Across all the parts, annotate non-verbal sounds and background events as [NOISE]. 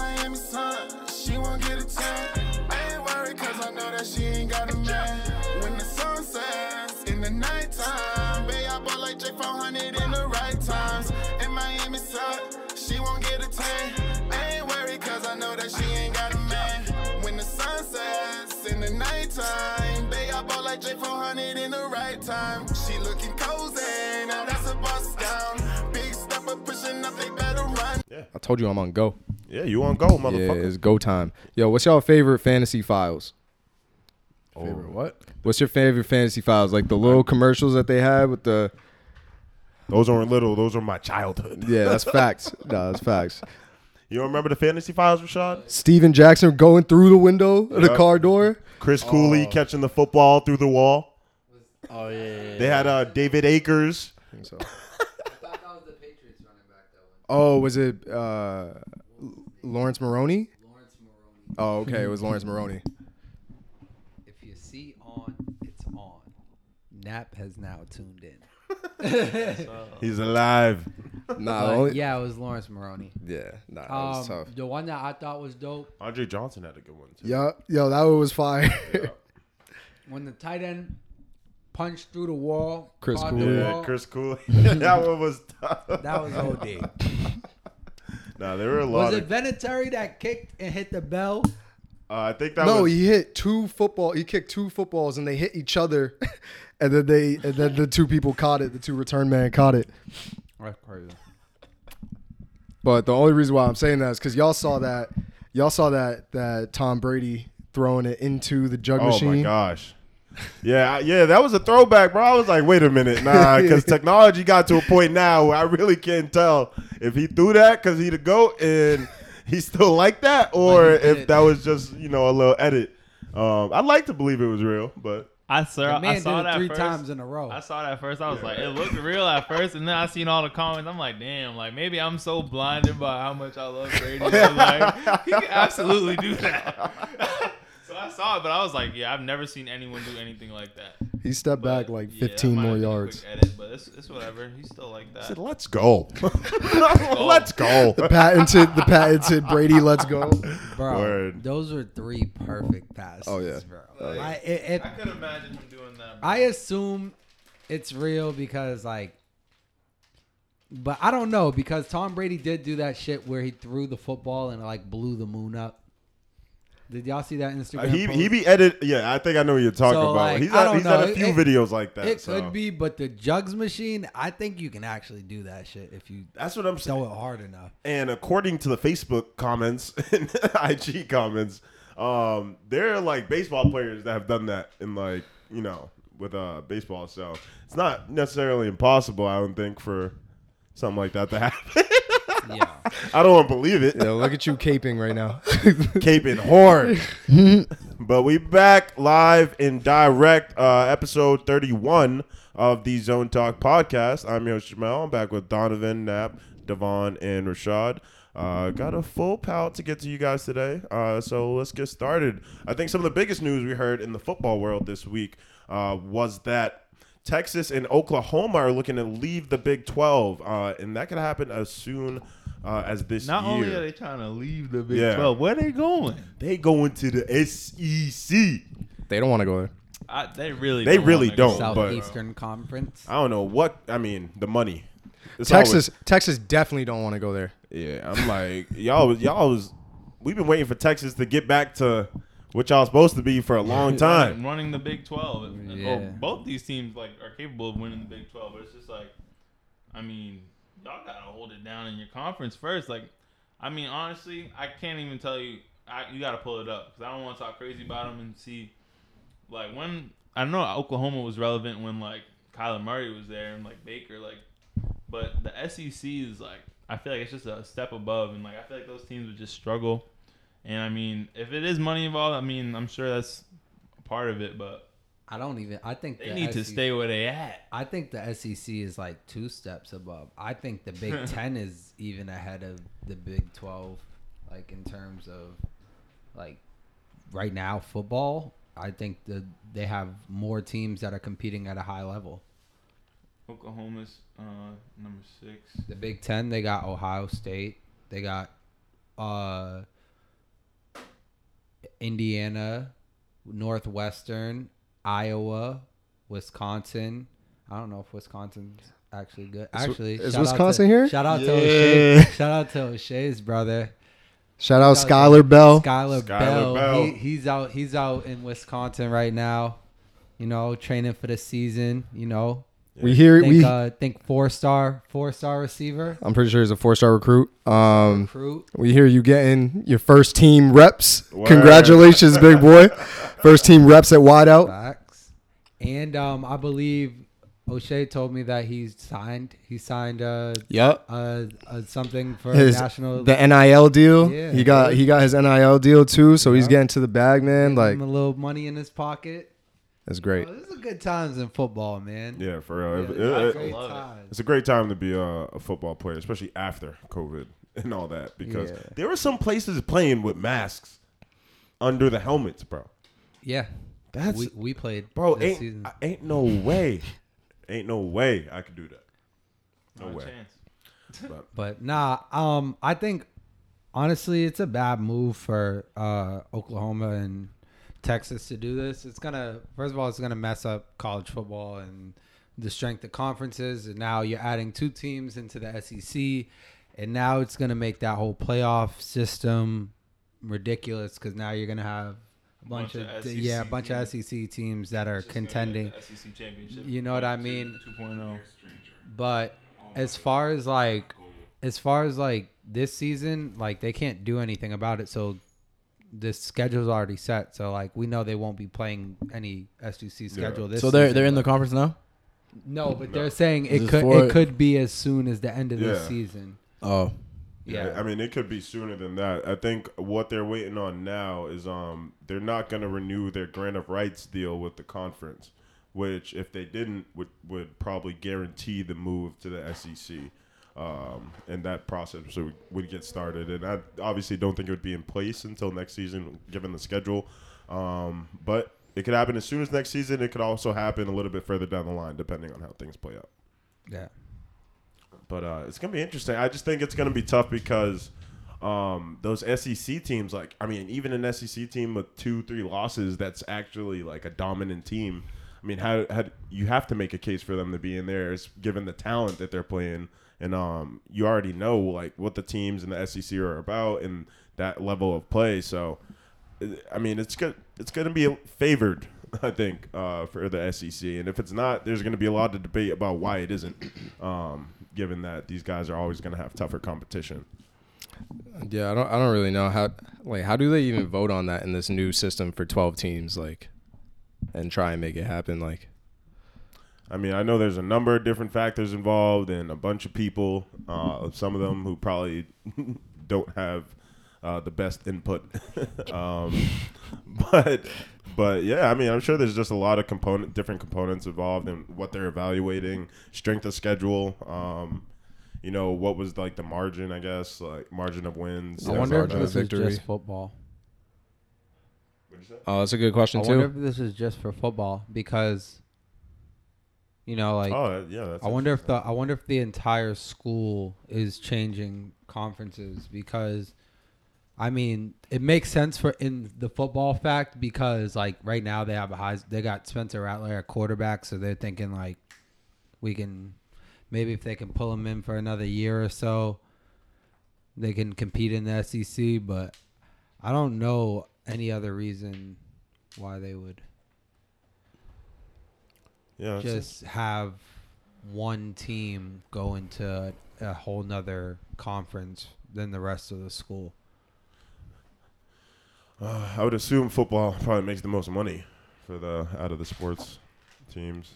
Miami sun, she won't get a tan. I ain't worried cause I know that she ain't got a man. When the sun sets in the nighttime, babe, I bought like J400 in the right times. In Miami sun, she won't get a tan. I ain't worried cause I know that she ain't got a man. When the sun sets in the nighttime, babe, I bought like J400 in the right time. She looking cozy, now that's a bust down. Big stepper pushing up, they better run. Yeah, I told you I'm on go. Yeah, you on go, motherfucker. Yeah, it's go time. Yo, what's y'all favorite fantasy files? Favorite what? What's your favorite fantasy files? Like the little commercials that they had with the Those aren't little. Those are my childhood. Yeah, that's [LAUGHS] facts. No, that's facts. You don't remember the fantasy files, Rashad? Steven Jackson going through the window of the Yep. car door. Chris Cooley catching the football through the wall. Oh yeah. yeah, They had uh, David Akers. I think so. [LAUGHS] I thought that was the Patriots running back that one. Oh, was it uh, Laurence Maroney? Laurence Maroney. Oh, okay, it was Laurence Maroney. If you see on, it's on. Nap has now tuned in. [LAUGHS] He's alive. Nah, But, the only, yeah, it was Laurence Maroney. yeah, nah, that was Um, tough. the one that I thought was dope Andre Johnson had a good one too. Yeah, yo, that one was fire. [LAUGHS] when the tight end punched through the wall. Chris caught Cooley. Yeah, ball, Chris Cooley. [LAUGHS] that one was tough. That was OD. Nah, there were a lot was of. it Vinatieri that kicked and hit the bell? Uh, I think that no, was. he hit two football. He kicked two footballs, and they hit each other, [LAUGHS] and then they and then the two people caught it. The two return man caught it. That's crazy. But the only reason why I'm saying that is because y'all saw that, y'all saw that that Tom Brady throwing it into the jug oh machine. Oh my gosh. Yeah, yeah, that was a throwback, bro. I was like, wait a minute, nah, [LAUGHS] because technology got to a point now where I really can't tell if he threw that because he the goat and he still like that, or he if that was just you know a little edit. Um, I'd like to believe it was real, but I saw, man I saw did it that three first. times in a row. I saw that first. I was like, it looked real at first, and then I seen all the comments. I'm like, damn, like maybe I'm so blinded by how much I love Brady. but, like he can absolutely do that. [LAUGHS] so I saw it, but I was like, yeah, I've never seen anyone do anything like that. He stepped But, back like 15 might more have been a yards. quick Edit, but it's, it's whatever. He's still like that. I said, let's go, [LAUGHS] [LAUGHS] let's go. The patented, the patented Brady. Let's go. Bro, Word. those were three perfect passes. Oh, yeah. bro. Oh, I, it, it, I could imagine him doing that. bro. I assume it's real because like, but I don't know because Tom Brady did do that shit where he threw the football and like blew the moon up. Did y'all see that Instagram? Uh, he post? he be edit. Yeah, I think I know what you're talking So, about. like, he's had, he's had a few It- videos like that. It so. could be, but the jugs machine, I think you can actually do that shit if you That's what I'm saying. throw it hard enough. And according to the Facebook comments [LAUGHS] and IG comments, um, there are like baseball players that have done that in like you know with uh baseball. So it's not necessarily impossible. I don't think for something like that to [LAUGHS] happen. Yeah. [LAUGHS] I don't want to believe it. Yo, look at you caping right now. [LAUGHS] Caping hard. [LAUGHS] but we back live and direct, uh, episode 31 of the Zone Talk podcast. I'm your host, Jamel. I'm back with Donovan, Knapp, Devon, and Rashad. Uh, got a full palette to get to you guys today. Uh, so let's get started. I think some of the biggest news we heard in the football world this week uh, was that Texas and Oklahoma are looking to leave the Big 12, uh, and that could happen as soon uh, as this year. Not year. only are they trying to leave the Big Yeah. 12, where they going? They go into the SEC. they don't want to go there. I, they really They don't really wanna go. don't. but- Southeastern Conference. I don't know what I mean. The money. It's Texas, Texas definitely don't want to go there. always- yeah, I'm like y'all. was Y'all was. We've been waiting for Texas to get back to what y'all supposed to be for a long [LAUGHS] time. running the Big 12. And- oh, Yeah. Or both these teams like are capable of winning the Big 12, but it's just like, I mean, y'all gotta hold it down in your conference first. Like, I mean, honestly, I can't even tell you. I, you gotta pull it up because I don't want to talk crazy about them and see, like when I don't know Oklahoma was relevant when like Kyler Murray was there and like Baker, like, but the SEC is like I feel like it's just a step above, and like I feel like those teams would just struggle. And I mean, if it is money involved, I mean, I'm sure that's a part of it, but I don't even. I think they the need to stay where they at. I think the SEC is like two steps above. I think the Big [LAUGHS] Ten is even ahead of the Big Twelve, like in terms of like right now football. I think the they have more teams that are competing at a high level. Oklahoma's uh, number six. The Big Ten, they got Ohio State, they got uh, Indiana, Northwestern, Iowa, Wisconsin. I don't know if Wisconsin's actually good. Actually, is shout out Wisconsin to- here? Shout out to Yeah. O'Shea. Shout out to O'Shea's brother. Shout out Shout out Skyler Bell. Skyler, Skyler Bell. Bell. He, he's out. He's out in Wisconsin right now. You know, training for the season. You know, We hear think we. uh, think four star four star receiver I'm pretty sure he's a four star recruit. Um, recruit. we hear you getting your first team reps. Word. Congratulations, big boy. [LAUGHS] First team reps at wideout. Facts. And um, I believe O'Shea told me that he's signed. He signed uh, Yep. uh, uh something for His national. the NIL deal. Yeah. he got he got his NIL deal too, so he's getting to the bag, man. Give Like him a little money in his pocket. that's great. Oh, this is good times in football, man. Yeah, for real. Yeah, It- this it- is it- great love it. it's a great time to be a, a football player, especially after COVID [LAUGHS] and all that, because Yeah. there were some places playing with masks under the helmets, bro. Yeah, That's we we played bro. this Ain't season. I- ain't no way, [LAUGHS] ain't no way I could do that. No Not way. chance. But [LAUGHS] But nah, um, I think honestly, it's a bad move for uh, Oklahoma and Texas to do this. It's gonna first of all, it's gonna mess up college football and the strength of conferences. And now you're adding two teams into the SEC, and now it's gonna make that whole playoff system ridiculous because now you're gonna have a bunch, Bunch of, of SEC yeah, a bunch of. SEC teams that are contending. SEC championship. You know what I mean? 2.0. But as far as like, as far as like this season, like they can't do anything about it. So the schedule's already set. So like we know they won't be playing any SEC schedule this. So they're season, they're in the but- conference now. no, but they're saying This it is could for- it could be as soon as the end of this Yeah. season. Oh, Yeah, I mean, it could be sooner than that. I think what they're waiting on now is um they're not going to renew their grant of rights deal with the conference, which if they didn't would would probably guarantee the move to the SEC. Um, and that process would, would get started, and I obviously don't think it would be in place until next season, given the schedule. Um, but it could happen as soon as next season. It could also happen a little bit further down the line, depending on how things play out. yeah. But uh, it's gonna be interesting. I just think it's gonna be tough because um, those SEC teams, like I mean, even an SEC team with two, three losses, that's actually like a dominant team. I mean, how, how you have to make a case for them to be in there, is given the talent that they're playing, and um, you already know like what the teams in the SEC are about and that level of play. So, I mean, it's good. It's going to be favored, [LAUGHS] I think, uh, for the SEC. And if it's not, there's going to be a lot of debate about why it isn't, [CLEARS THROAT] um, given that these guys are always going to have tougher competition. Yeah, I don't I don't really know how like how do they even vote on that in this new system for 12 teams like and try and make it happen like I mean, I know there's a number of different factors involved and a bunch of people, uh, some of them who probably [LAUGHS] don't have uh, the best input. [LAUGHS] um, but but yeah, I mean, I'm sure there's just a lot of component, different components involved in what they're evaluating, strength of schedule. Um, you know, what was like the margin? I guess like margin of wins. I wonder if margin of this is just football. Oh, that's a good question I too. wonder if this is just for football because, you know, like Oh yeah, I wonder if the I wonder if the entire school is changing conferences because I mean it makes sense for in the football fact because like right now they have a high they got Spencer Rattler at quarterback so they're thinking like we can maybe if they can pull him in for another year or so they can compete in the SEC but I don't know any other reason why they would yeah, just have one team go into a whole nother conference than the rest of the school. Uh, I would assume football probably makes the most money for the out of the sports teams.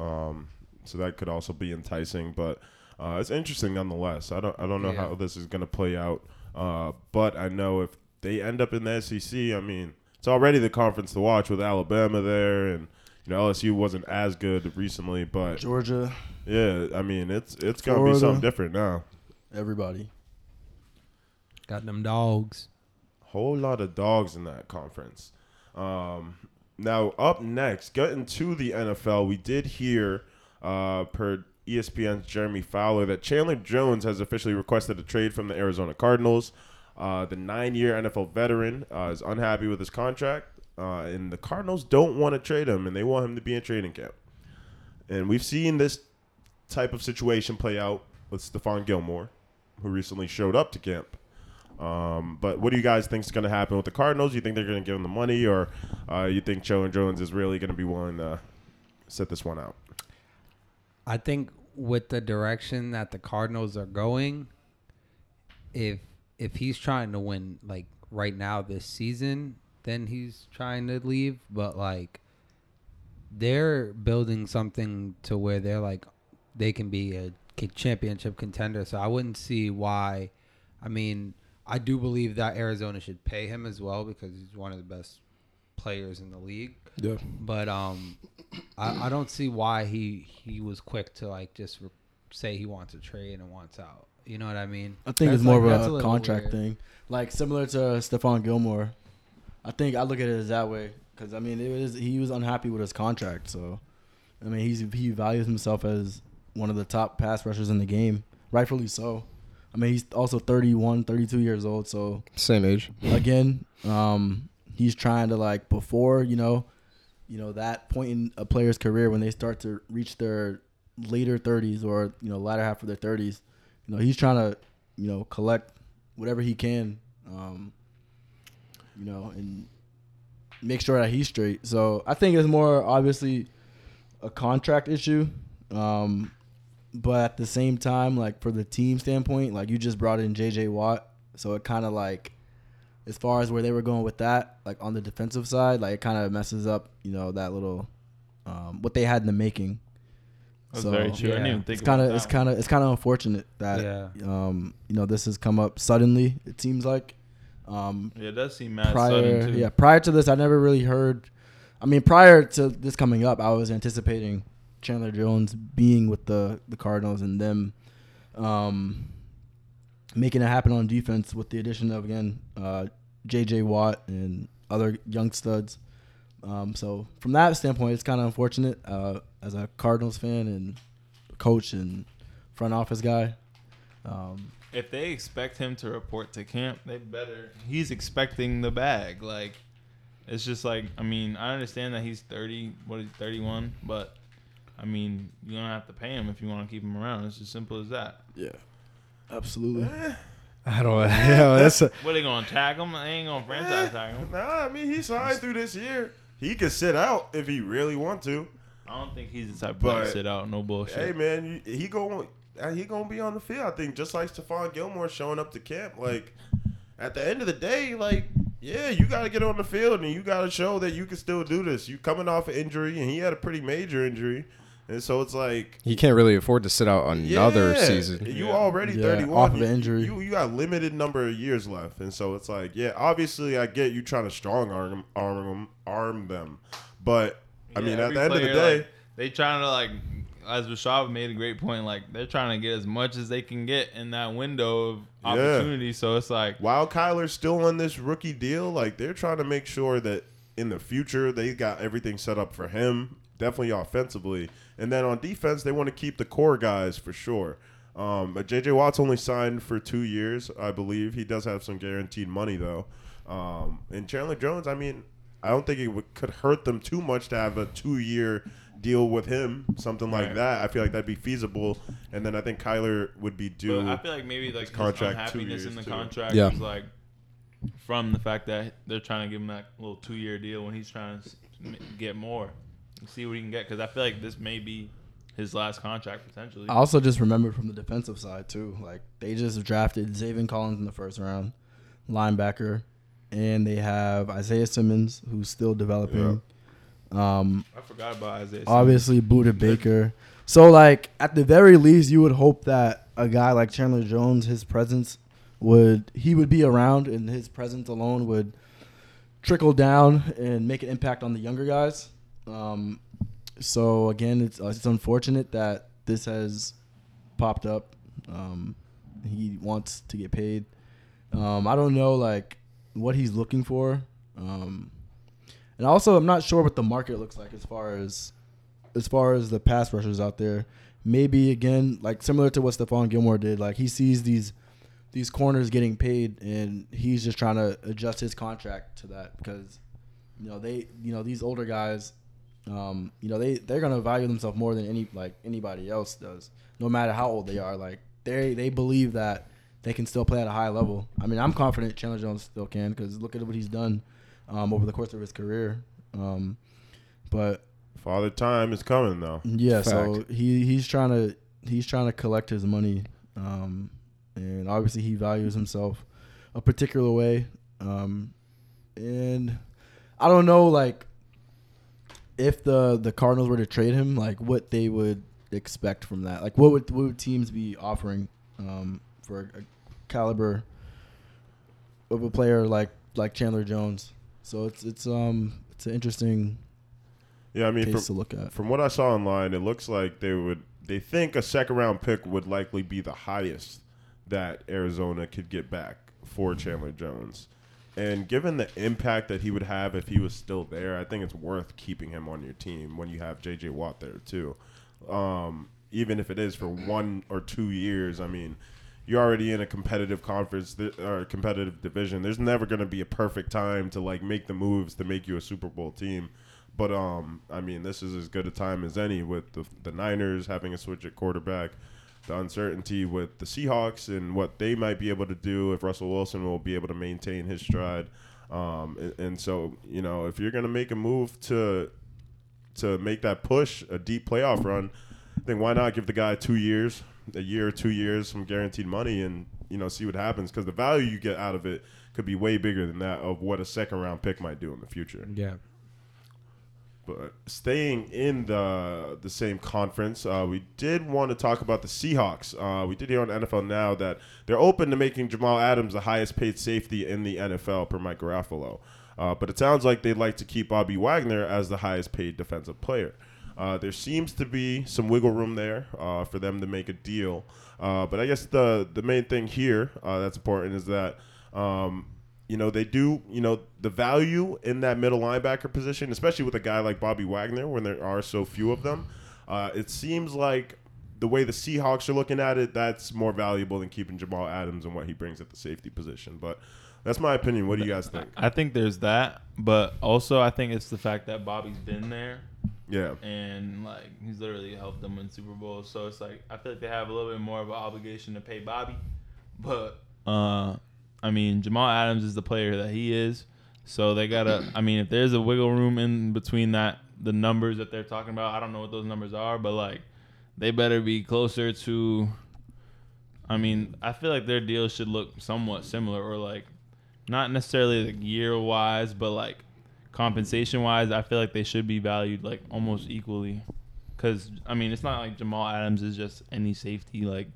Um, so that could also be enticing, but uh, it's interesting nonetheless. I don't I don't know Yeah. how this is going to play out, uh, but I know if they end up in the SEC, I mean it's already the conference to watch with Alabama there, and you know LSU wasn't as good recently, but Georgia, yeah, I mean it's it's going to be something different now. everybody. Got them dogs. whole lot of dogs in that conference. Um, now, up next, getting to the NFL, we did hear uh, per ESPN's Jeremy Fowler that Chandler Jones has officially requested a trade from the Arizona Cardinals. Uh, the nine-year NFL veteran uh, is unhappy with his contract, uh, and the Cardinals don't want to trade him, and they want him to be in training camp. And we've seen this type of situation play out with Stephon Gilmore, who recently showed up to camp. Um, but what do you guys think is going to happen with the Cardinals? You think they're going to give him the money, or uh, you think Joe and Jones is really going to be willing to set this one out? I think with the direction that the Cardinals are going, if if he's trying to win like right now this season, then he's trying to leave. But like they're building something to where they're like they can be a championship contender. So I wouldn't see why. I mean, I do believe that Arizona should pay him as well because he's one of the best players in the league. Yeah. But um, I, I don't see why he he was quick to like just re- say he wants a trade and wants out. You know what I mean? I think That's it's more like- of a, little contract weird. thing, like similar to Stephon Gilmore. I think I look at it as that way because I mean it was he was unhappy with his contract, so I mean he's he values himself as one of the top pass rushers in the game, rightfully so. I mean he's also 31, 32 years old, so Same age. again, um, he's trying to like before you know, you know that point in a player's career when they start to reach their later thirties or you know latter half of their thirties, you know he's trying to you know collect whatever he can, um, you know, and make sure that he's straight. So I think it's more obviously a contract issue. Um, but at the same time, like for the team standpoint, like you just brought in JJ Watt, so it kind of like as far as where they were going with that, like on the defensive side, like it kind of messes up, you know, that little um, what they had in the making. That's very true. I didn't even think It's kind of it's kind of it's kind of unfortunate that Yeah. um, you know this has come up suddenly. It seems like um, Yeah, it does seem mad prior sudden too. yeah prior to this, I never really heard. I mean, prior to this coming up, I was anticipating Chandler Jones being with the the Cardinals and them um, making it happen on defense with the addition of again uh, J.J. Watt and other young studs. Um, so from that standpoint, it's kind of unfortunate uh, as a Cardinals fan and coach and front office guy. Um, If they expect him to report to camp, they better. He's expecting the bag. Like, it's just like I mean, I understand that he's thirty. What is he, thirty one? But I mean, you're gonna have to pay him if you want to keep him around. It's as simple as that. yeah, absolutely. Eh. I don't. [LAUGHS] Yeah, that's. A, What they gonna tag him? They ain't gonna franchise eh. tag him. Nah, I mean he signed through this year. He could sit out if he really want to. I don't think he's the type of player to But- sit out. No bullshit. Hey man, you, he going Uh, he gonna be on the field. I think just like Stephon Gilmore showing up to camp. Like at the end of the day, like yeah, you got to get on the field and you got to show that you can still do this. You coming off an injury and he had a pretty major injury, and so it's like. he can't really afford to sit out another yeah, season. You already Yeah, 31. off of you, injury. You, you got limited number of years left. And so it's like, yeah, obviously I get you trying to strong arm, arm, them, arm them. But, I Yeah, mean, at the end of the day, like, they trying to like, as Rashad made a great point. Like they're trying to get as much as they can get in that window of Yeah. opportunity. So it's like, while Kyler's still on this rookie deal, like they're trying to make sure that in the future they got everything set up for him, definitely offensively, and then on defense they want to keep the core guys for sure. Um, but JJ Watt's only signed for two years, I believe. He does have some guaranteed money though. Um, and Chandler Jones, I mean, I don't think it would, could hurt them too much to have a two-year deal with him, something like Right. that. I feel like that'd be feasible, and then I think Kyler would be due. but I feel like maybe like his contract two unhappiness in years, the too. contract Yeah. was like from the fact that they're trying to give him that little two year deal when he's trying to get more, see what he can get. Because I feel like this may be his last contract potentially. I also just remembered from the defensive side too. Like they just drafted Zaven Collins in the first round, linebacker, and they have Isaiah Simmons who's still developing. Um, I forgot about Isaiah. Obviously Budda Baker. So like at the very least, you would hope that a guy like Chandler Jones, his presence would he would be around, and his presence alone would trickle down and make an impact on the younger guys. Um, so again, it's it's unfortunate that this has popped up. Um, he wants to get paid. Um, I don't know like what he's looking for. Um, and also, I'm not sure what the market looks like as far as as far as the pass rushers out there. Maybe again, like similar to what Stephon Gilmore did, like he sees these these corners getting paid, and he's just trying to adjust his contract to that because you know they you know these older guys, um, you know they they're gonna value themselves more than any like anybody else does, no matter how old they are. Like they they believe that they can still play at a high level. I mean, I'm confident Chandler Jones still can because look at what he's done um, over the course of his career. Um, but Father Time is coming though. yeah, so he he's trying to he's trying to collect his money, um, and obviously he values himself a particular way, um, and I don't know like if the the Cardinals were to trade him, like what they would expect from that. Like what would what would teams be offering um, for a, a caliber of a player like like Chandler Jones? So it's it's um it's an interesting Yeah, I mean, case from, to look at. from what I saw online, it looks like they would they think a second round pick would likely be the highest that Arizona could get back for Chandler Jones. And given the impact that he would have if he was still there, I think it's worth keeping him on your team when you have JJ Watt there too. Um, even if it is for one or two years, I mean, you're already in a competitive conference th- or competitive division. There's never going to be a perfect time to like make the moves to make you a Super Bowl team. But um, I mean, this is as good a time as any with the, the Niners having a switch at quarterback, the uncertainty with the Seahawks and what they might be able to do if Russell Wilson will be able to maintain his stride. Um, and, and so, you know, if you're going to make a move to to make that push, a deep playoff run, then why not give the guy two years, a year or two years, from guaranteed money, and you know see what happens? Because the value you get out of it could be way bigger than that of what a second round pick might do in the future. Yeah. But staying in the the same conference, uh, we did want to talk about the Seahawks. Uh, we did hear on NFL Now that they're open to making Jamal Adams the highest paid safety in the NFL per Mike Garafolo. Uh, but it sounds like they'd like to keep Bobby Wagner as the highest paid defensive player. Uh, there seems to be some wiggle room there uh, for them to make a deal. Uh, but I guess the the main thing here uh, that's important is that um, you know they do you know the value in that middle linebacker position, especially with a guy like Bobby Wagner when there are so few of them. Uh, it seems like the way the Seahawks are looking at it, that's more valuable than keeping Jamal Adams and what he brings at the safety position. But that's my opinion. What do you guys think? I think there's that, but also I think it's the fact that Bobby's been there Yeah. and like he's literally helped them win Super Bowls. So it's like I feel like they have a little bit more of an obligation to pay Bobby. But uh I mean Jamal Adams is the player that he is. So they gotta I mean if there's a wiggle room in between that the numbers that they're talking about, I don't know what those numbers are, but like they better be closer to I mean, I feel like their deal should look somewhat similar or like not necessarily like year wise, but like compensation wise, I feel like they should be valued like almost equally. Cause I mean, it's not like Jamal Adams is just any safety. Like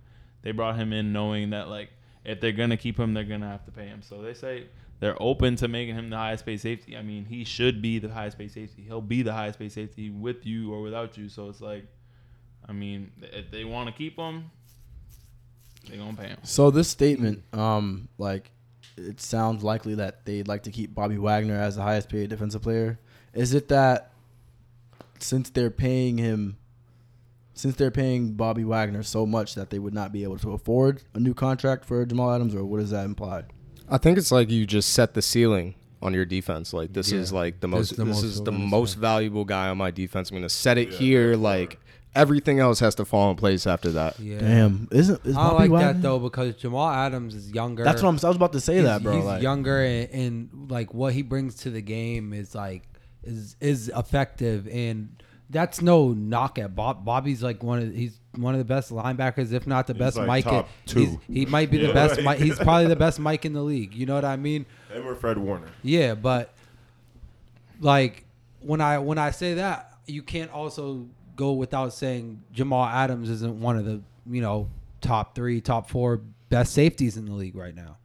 they brought him in knowing that like if they're gonna keep him, they're gonna have to pay him. So they say they're open to making him the highest paid safety. I mean, he should be the highest paid safety. He'll be the highest paid safety with you or without you. So it's like, I mean, if they want to keep him, they gonna pay him. So this statement, um, like, it sounds likely that they'd like to keep Bobby Wagner as the highest paid defensive player. Is it that since they're paying him, since they're paying Bobby Wagner so much that they would not be able to afford a new contract for Jamal Adams, or what does that imply? I think it's like you just set the ceiling on your defense. Like this is like the most is the this most is the most valuable guy on my defense. I'm gonna set it Yeah, here. yeah, Like everything else has to fall in place after that. Yeah. Damn, isn't is I don't Bobby like Wagner? that though because Jamal Adams is younger. That's what I'm. I was about to say he's, that, bro. He's like, younger and, and like what he brings to the game is like is is effective and that's no knock at Bob. Bobby's like one of he's one of the best linebackers, if not the He's best like Mike. top in- two. he might be the [LAUGHS] best. like- Mike. He's probably the best Mike in the league. You know what I mean? And we're Fred Warner. Yeah, but like when I when I say that, you can't also go without saying Jamal Adams isn't one of the you know top three, top four best safeties in the league right now.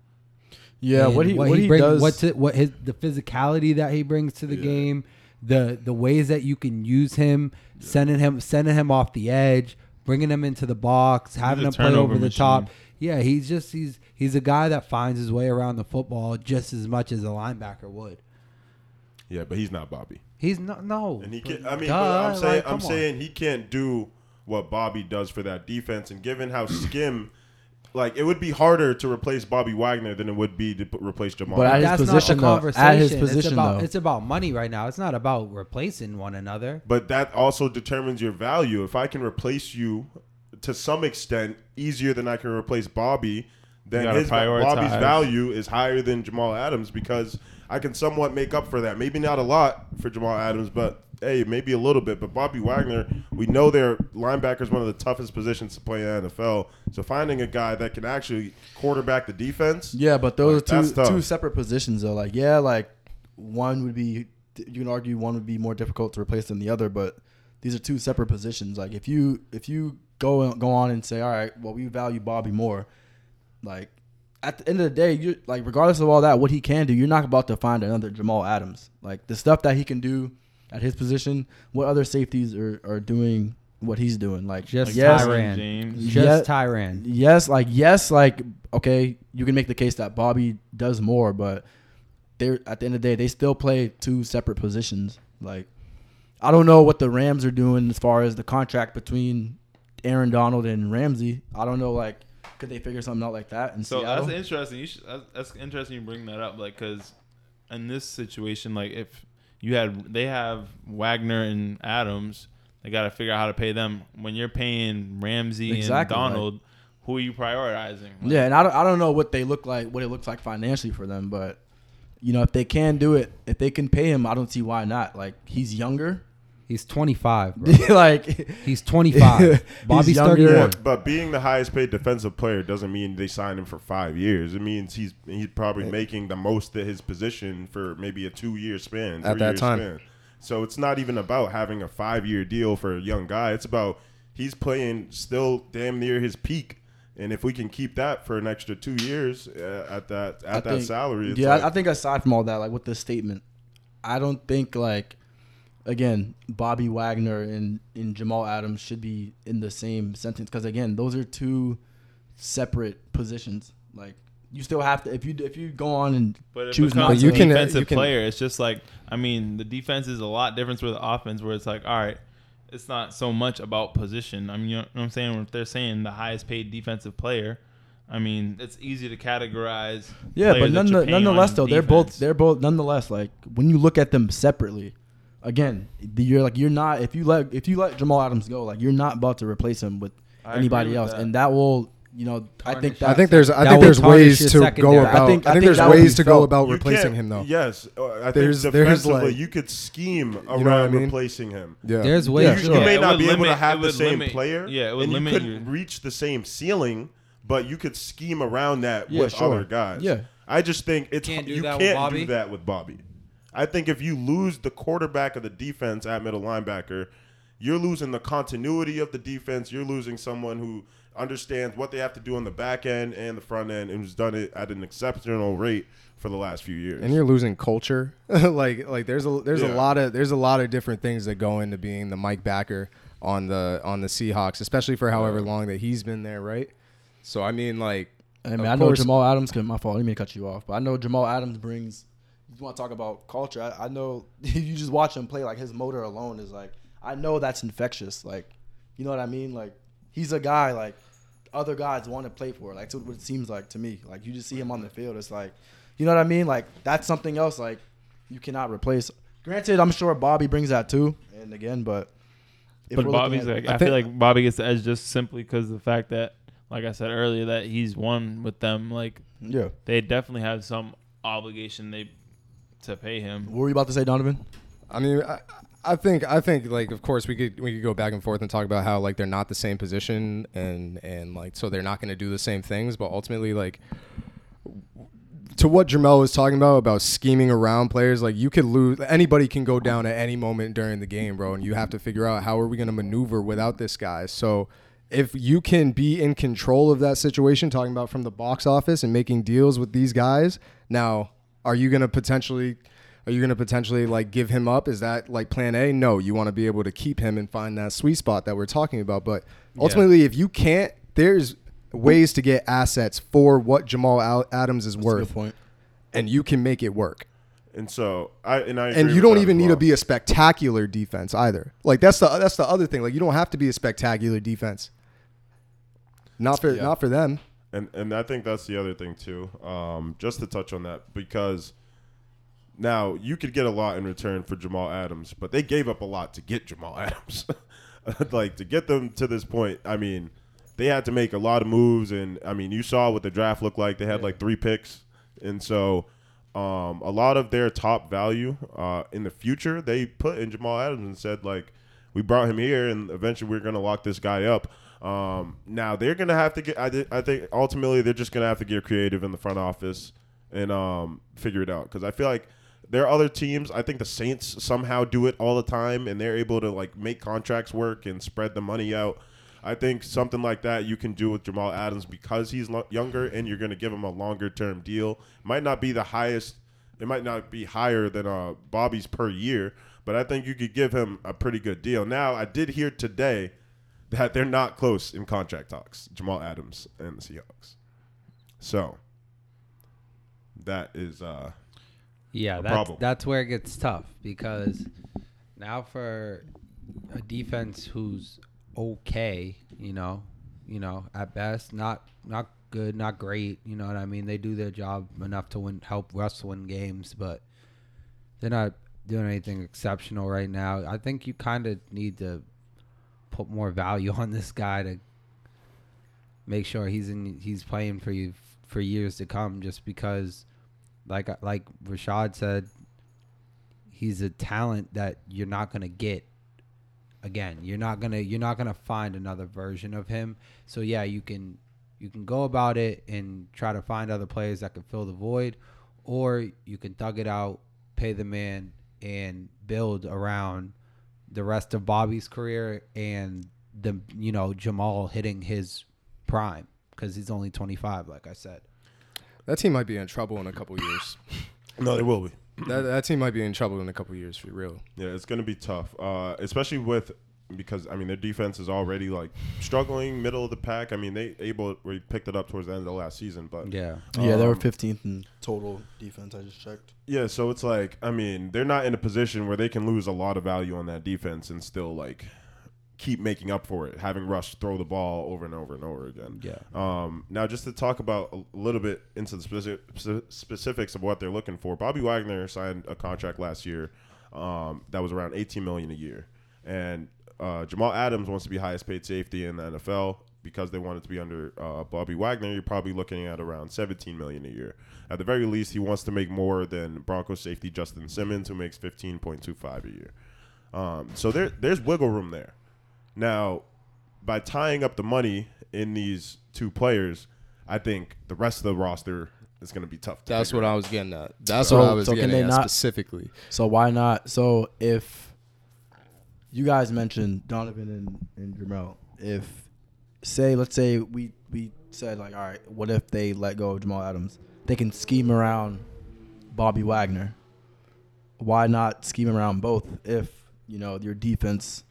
yeah, And what he what, he, brings, does. what's it, what his the physicality that he brings to the Yeah. game, the the ways that you can use him, sending him sending him off the edge, bringing him into the box, having him play over the top. Yeah, he's just he's he's a guy that finds his way around the football just as much as a linebacker would. Yeah, but he's not Bobby. He's not no. And he can. I mean, Duh, but I'm saying, like, I'm on. saying he can't do what Bobby does for that defense. And given how Skim like it would be harder to replace Bobby Wagner than it would be to p- replace Jamal. But at Adams. his That's position, not though, the at his position, it's about though. it's about money right now. It's not about replacing one another. but that also determines your value. If I can replace you to some extent easier than I can replace Bobby, then gotta his Bobby's value is higher than Jamal Adams because I can somewhat make up for that. Maybe not a lot for Jamal Adams, but hey, maybe a little bit. But Bobby Wagner, we know their linebacker is one of the toughest positions to play in the NFL. So finding a guy that can actually quarterback the defense, Yeah, but those Like, are two two separate positions though. Like, yeah, like one would be you can argue one would be more difficult to replace than the other, but these are two separate positions. Like, if you if you go go on and say, all right, well, we value Bobby more, like at the end of the day, you like regardless of all that, what he can do, you're not about to find another Jamal Adams. Like the stuff that he can do at his position, what other safeties are, are doing what he's doing. Like Just like, yes, Tyrann. James. Just Yeah. Tyrann. yes, like yes, like okay, you can make the case that Bobby does more, but they're at the end of the day they still play two separate positions. Like I don't know what the Rams are doing as far as the contract between Aaron Donald and Ramsey. I don't know like could they figure something out like that in So Seattle? that's interesting. You should, that's, that's interesting. You bring that up, like, because in this situation, like, if you had they have Wagner and Adams, they got to figure out how to pay them. When you're paying Ramsey Exactly, and Donald, who are you prioritizing? Like, Yeah, and I don't, I don't know what they look like, what it looks like financially for them, but you know, if they can do it, if they can pay him, I don't see why not. Like he's younger, He's 25, bro. [LAUGHS] like He's 25. [LAUGHS] Bobby's younger. 31. Yeah, but being the highest paid defensive player doesn't mean they signed him for five years. It means he's he's probably making the most at his position for maybe a two year span, At that three-year time. Span. So it's not even about having a five year deal for a young guy. It's about he's playing still damn near his peak. And if we can keep that for an extra two years uh, at that at I that think- salary, it's yeah, like, I, I think aside from all that, like with this statement, I don't think like again Bobby Wagner and, and Jamal Adams should be in the same sentence because again those are two separate positions. Like you still have to if you if you go on and But it choose becomes not But you a can- uh, defensive you can- player. It's just like I mean, the defense is a lot different with the offense, where it's like, all right, it's not so much about position. I mean, you know what I'm saying? If they're saying the highest paid defensive player, I mean, it's easy to categorize. Yeah, players but that none, you're paying nonetheless, on though they're both they're both nonetheless like when you look at them separately, again, the- you're like you're not if you let if you let Jamal Adams go, like you're not about to replace him with I anybody with else, that. and that will you know I think that I think there's I think there's ways his to go about. I I think- think, I think there's that would be ways to go about You replacing him though. Yes, uh, I think There's- there's defensively like- you could scheme what I around mean? replacing him. Yeah. There's ways. Yeah, you sure. may It not would be able to have the same limit- player. yeah, and you couldn't your- reach the same ceiling, but you could scheme around that Yeah, with sure. other guys. Yeah. I just think it's Can't do you that can't do that with Bobby. I think if you lose the quarterback of the defense at middle linebacker, you're losing the continuity of the defense. You're losing someone who understands what they have to do on the back end and the front end and who's done it at an exceptional rate for the last few years. and you're losing culture. [LAUGHS] like like there's a there's Yeah. a lot of there's a lot of different things that go into being the Mike Backer on the on the Seahawks, especially for however long that he's been there, right? So I mean, like, I mean, of I know course- Jamal Adams. Cause my fault. let didn't mean to cut you off, but I know Jamal Adams brings. You want to talk about culture? I, I know [LAUGHS] if you just watch him play, like his motor alone is like. I know that's infectious. Like, you know what I mean? Like, he's a guy like other guys want to play for. Like, that's what it seems like to me. Like, you just see him on the field. It's like, you know what I mean? Like, that's something else. Like, you cannot replace. Granted, I'm sure Bobby brings that too. And again, but. if But Bobby's at- like, I I, feel like Bobby gets the edge just simply because the fact that, like I said earlier, that he's one with them. Like yeah. they definitely have some obligation they to pay him. What were you about to say, Donovan? I mean, I, I think I think like of course we could we could go back and forth and talk about how like they're not the same position and and like so they're not going to do the same things, but ultimately like to what Jamel was talking about about scheming around players, like you could lose. Anybody can go down at any moment during the game, bro, and you have to figure out how are we going to maneuver without this guy. So if you can be in control of that situation, talking about from the box office and making deals with these guys, now are you going to potentially? Are you going to potentially like give him up? Is that like plan A? No, you want to be able to keep him and find that sweet spot that we're talking about. But ultimately, if you can't, there's ways to get assets for what Jamal Adams is That's a worth good point. and you can make it work. And so I and I And you don't even as need well. to be a spectacular defense either. Like that's the that's the other thing. Like you don't have to be a spectacular defense. Not for Yeah. not for them. And and I think that's the other thing too. Um, just to touch on that because now you could get a lot in return for Jamal Adams, but they gave up a lot to get Jamal [LAUGHS] Adams. [LAUGHS] like to get them to this point, I mean, they had to make a lot of moves, and I mean, you saw what the draft looked like. They had like three picks, and so um, a lot of their top value uh, in the future they put in Jamal Adams and said like, we brought him here, and eventually we're going to lock this guy up. Um, now they're to have to get. I, thi- I think ultimately they're just to have to get creative in the front office and um, figure it out because I feel like there are other teams. I think the Saints somehow do it all the time, and they're able to like make contracts work and spread the money out. I think something like that you can do with Jamal Adams because he's lo- younger, and you're going to give him a longer term deal. Might not be the highest. It might not be higher than uh, Bobby's per year, but I think you could give him a pretty good deal. Now, I did hear today that they're not close in contract talks, Jamal Adams and the Seahawks. So that is uh, Yeah, a that's, problem. that's where it gets tough because now for a defense who's okay, you know, you know, at best, not not good, not great, you know what I mean? They do their job enough to win, help Russ win games, but they're not doing anything exceptional right now. I think you kind of need to put more value [LAUGHS] on this guy to make sure he's in he's playing for you for years to come just because like like Rashad said he's a talent that you're not going to get again. You're not going to you're not going to find another version of him. So yeah you can you can go about it and try to find other players that can fill the void or you can thug it out pay the man and build around the rest of Bobby's career and the you know Jamal hitting his prime because he's only 25 like I said That team might be in trouble in a couple years. [COUGHS] no, they will be. that, that team might be in trouble in a couple years for real. Yeah, it's going to be tough, uh, especially with because I mean their defense is already like struggling, middle of the pack. I mean they able we picked it up towards the end of the last season, but yeah yeah, they were Um, 15th in total defense. I just checked. yeah, so it's like I mean they're not in a position where they can lose a lot of value on that defense and still like keep making up for it, having Rush throw the ball over and over and over again. yeah Um, now, just to talk about a little bit into the specific, specifics of what they're looking for, Bobby Wagner signed a contract last year um, that was around 18 million a year, and uh, Jamal Adams wants to be highest paid safety in the NFL because they want it to be under uh, Bobby Wagner. You're probably looking at around 17 million a year. At the very least, he wants to make more than Broncos safety Justin Simmons, who makes 15.25 a year. Um, so there, there's wiggle room there. Now, by tying up the money in these two players, I think the rest of the roster is going to be tough. To That's figure what out. I was getting at. That's So- what I was so can getting they at not- specifically. So why not? So if you guys mentioned Donovan and, and Jamal, if say let's say we we said like, all right, what if they let go of Jamal Adams? They can scheme around Bobby Wagner. Why not scheme around both if you know your defense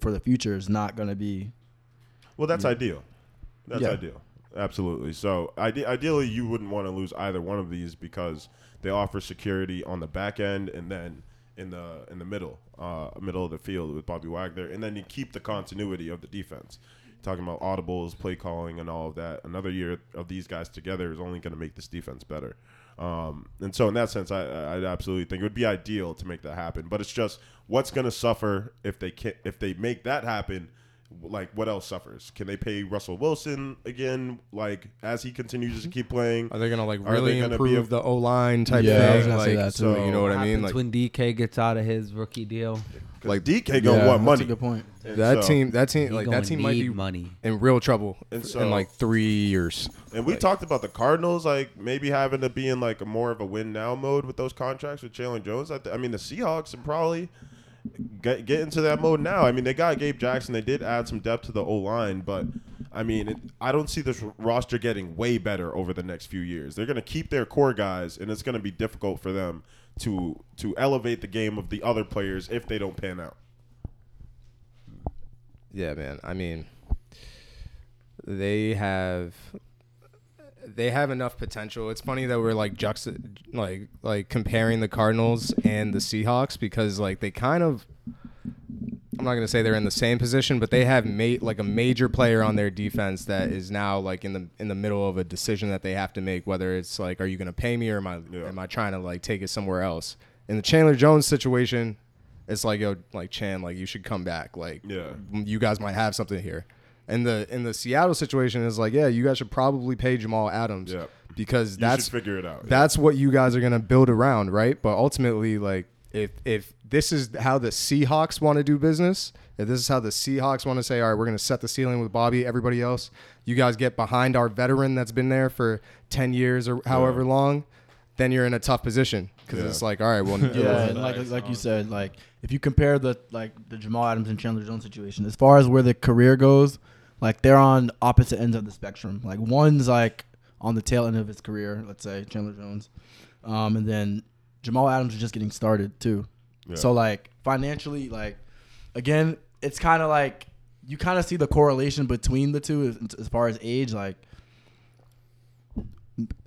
for the future is not going to be Well, that's ideal. That's Yeah. ideal. Absolutely. So, ide- ideally, you wouldn't want to lose either one of these because they offer security on the back end and then in the in the middle, uh, middle of the field with Bobby Wagner, and then you keep the continuity of the defense. Talking about audibles, play calling, and all of that. Another year of these guys together is only going to make this defense better. Um, and so, in that sense, I, I absolutely think it would be ideal to make that happen. But it's just what's going to suffer if they can if they make that happen like what else suffers? Can they pay Russell Wilson again? Like as he continues to keep playing, Are they gonna like really gonna be improve a- the O line type Yeah, I was thing? gonna say Like, that so you know what I mean? Like when DK gets out of his rookie deal like DK gonna Yeah, want that's money. a good point. And that so- team, that team, like that team might be money in real trouble And in so- like three years. And we talked about the Cardinals, like maybe having to be in like a more of a win now mode with those contracts with Jalen Jones. I, th- I mean, the Seahawks are probably get get into that mode now. I mean, they got Gabe Jackson. They did add some depth to the O line, but I mean, it, I don't see this roster getting way better over the next few years. They're going to keep their core guys, and it's going to be difficult for them to to elevate the game of the other players if they don't pan out. Yeah, man. I mean, they have they have enough potential. It's funny that we're like juxta like like comparing the Cardinals and the Seahawks because like they kind of I'm not gonna say they're in the same position, but they have made like a major player on their defense that is now like in the in the middle of a decision that they have to make. Whether it's like, are you gonna pay me or am I Yeah. am I trying to like take it somewhere else? In the Chandler Jones situation, it's like yo, like Chan, like you should come back. Like Yeah. you guys might have something here. And the in the Seattle situation is like, yeah, you guys should probably pay Jamal Adams Yeah. because You that's figure it out. yeah. that's what you guys are gonna build around, right? But ultimately, like if if this is how the Seahawks want to do business, if this is how the Seahawks want to say, all right, we're gonna set the ceiling with Bobby, everybody else, you guys get behind our veteran that's been there for ten years or however long, then you're in a tough position because Yeah. it's like, all right, well, [LAUGHS] Yeah, and like like you said, like if you compare the like the Jamal Adams and Chandler Jones situation, as far as where the career goes, like they're on opposite ends of the spectrum. Like one's like on the tail end of his career, let's say Chandler Jones, um, and then Jamal Adams is just getting started too. Yeah. So like financially, like again, it's kind of like you kind of see the correlation between the two as, as far as age. Like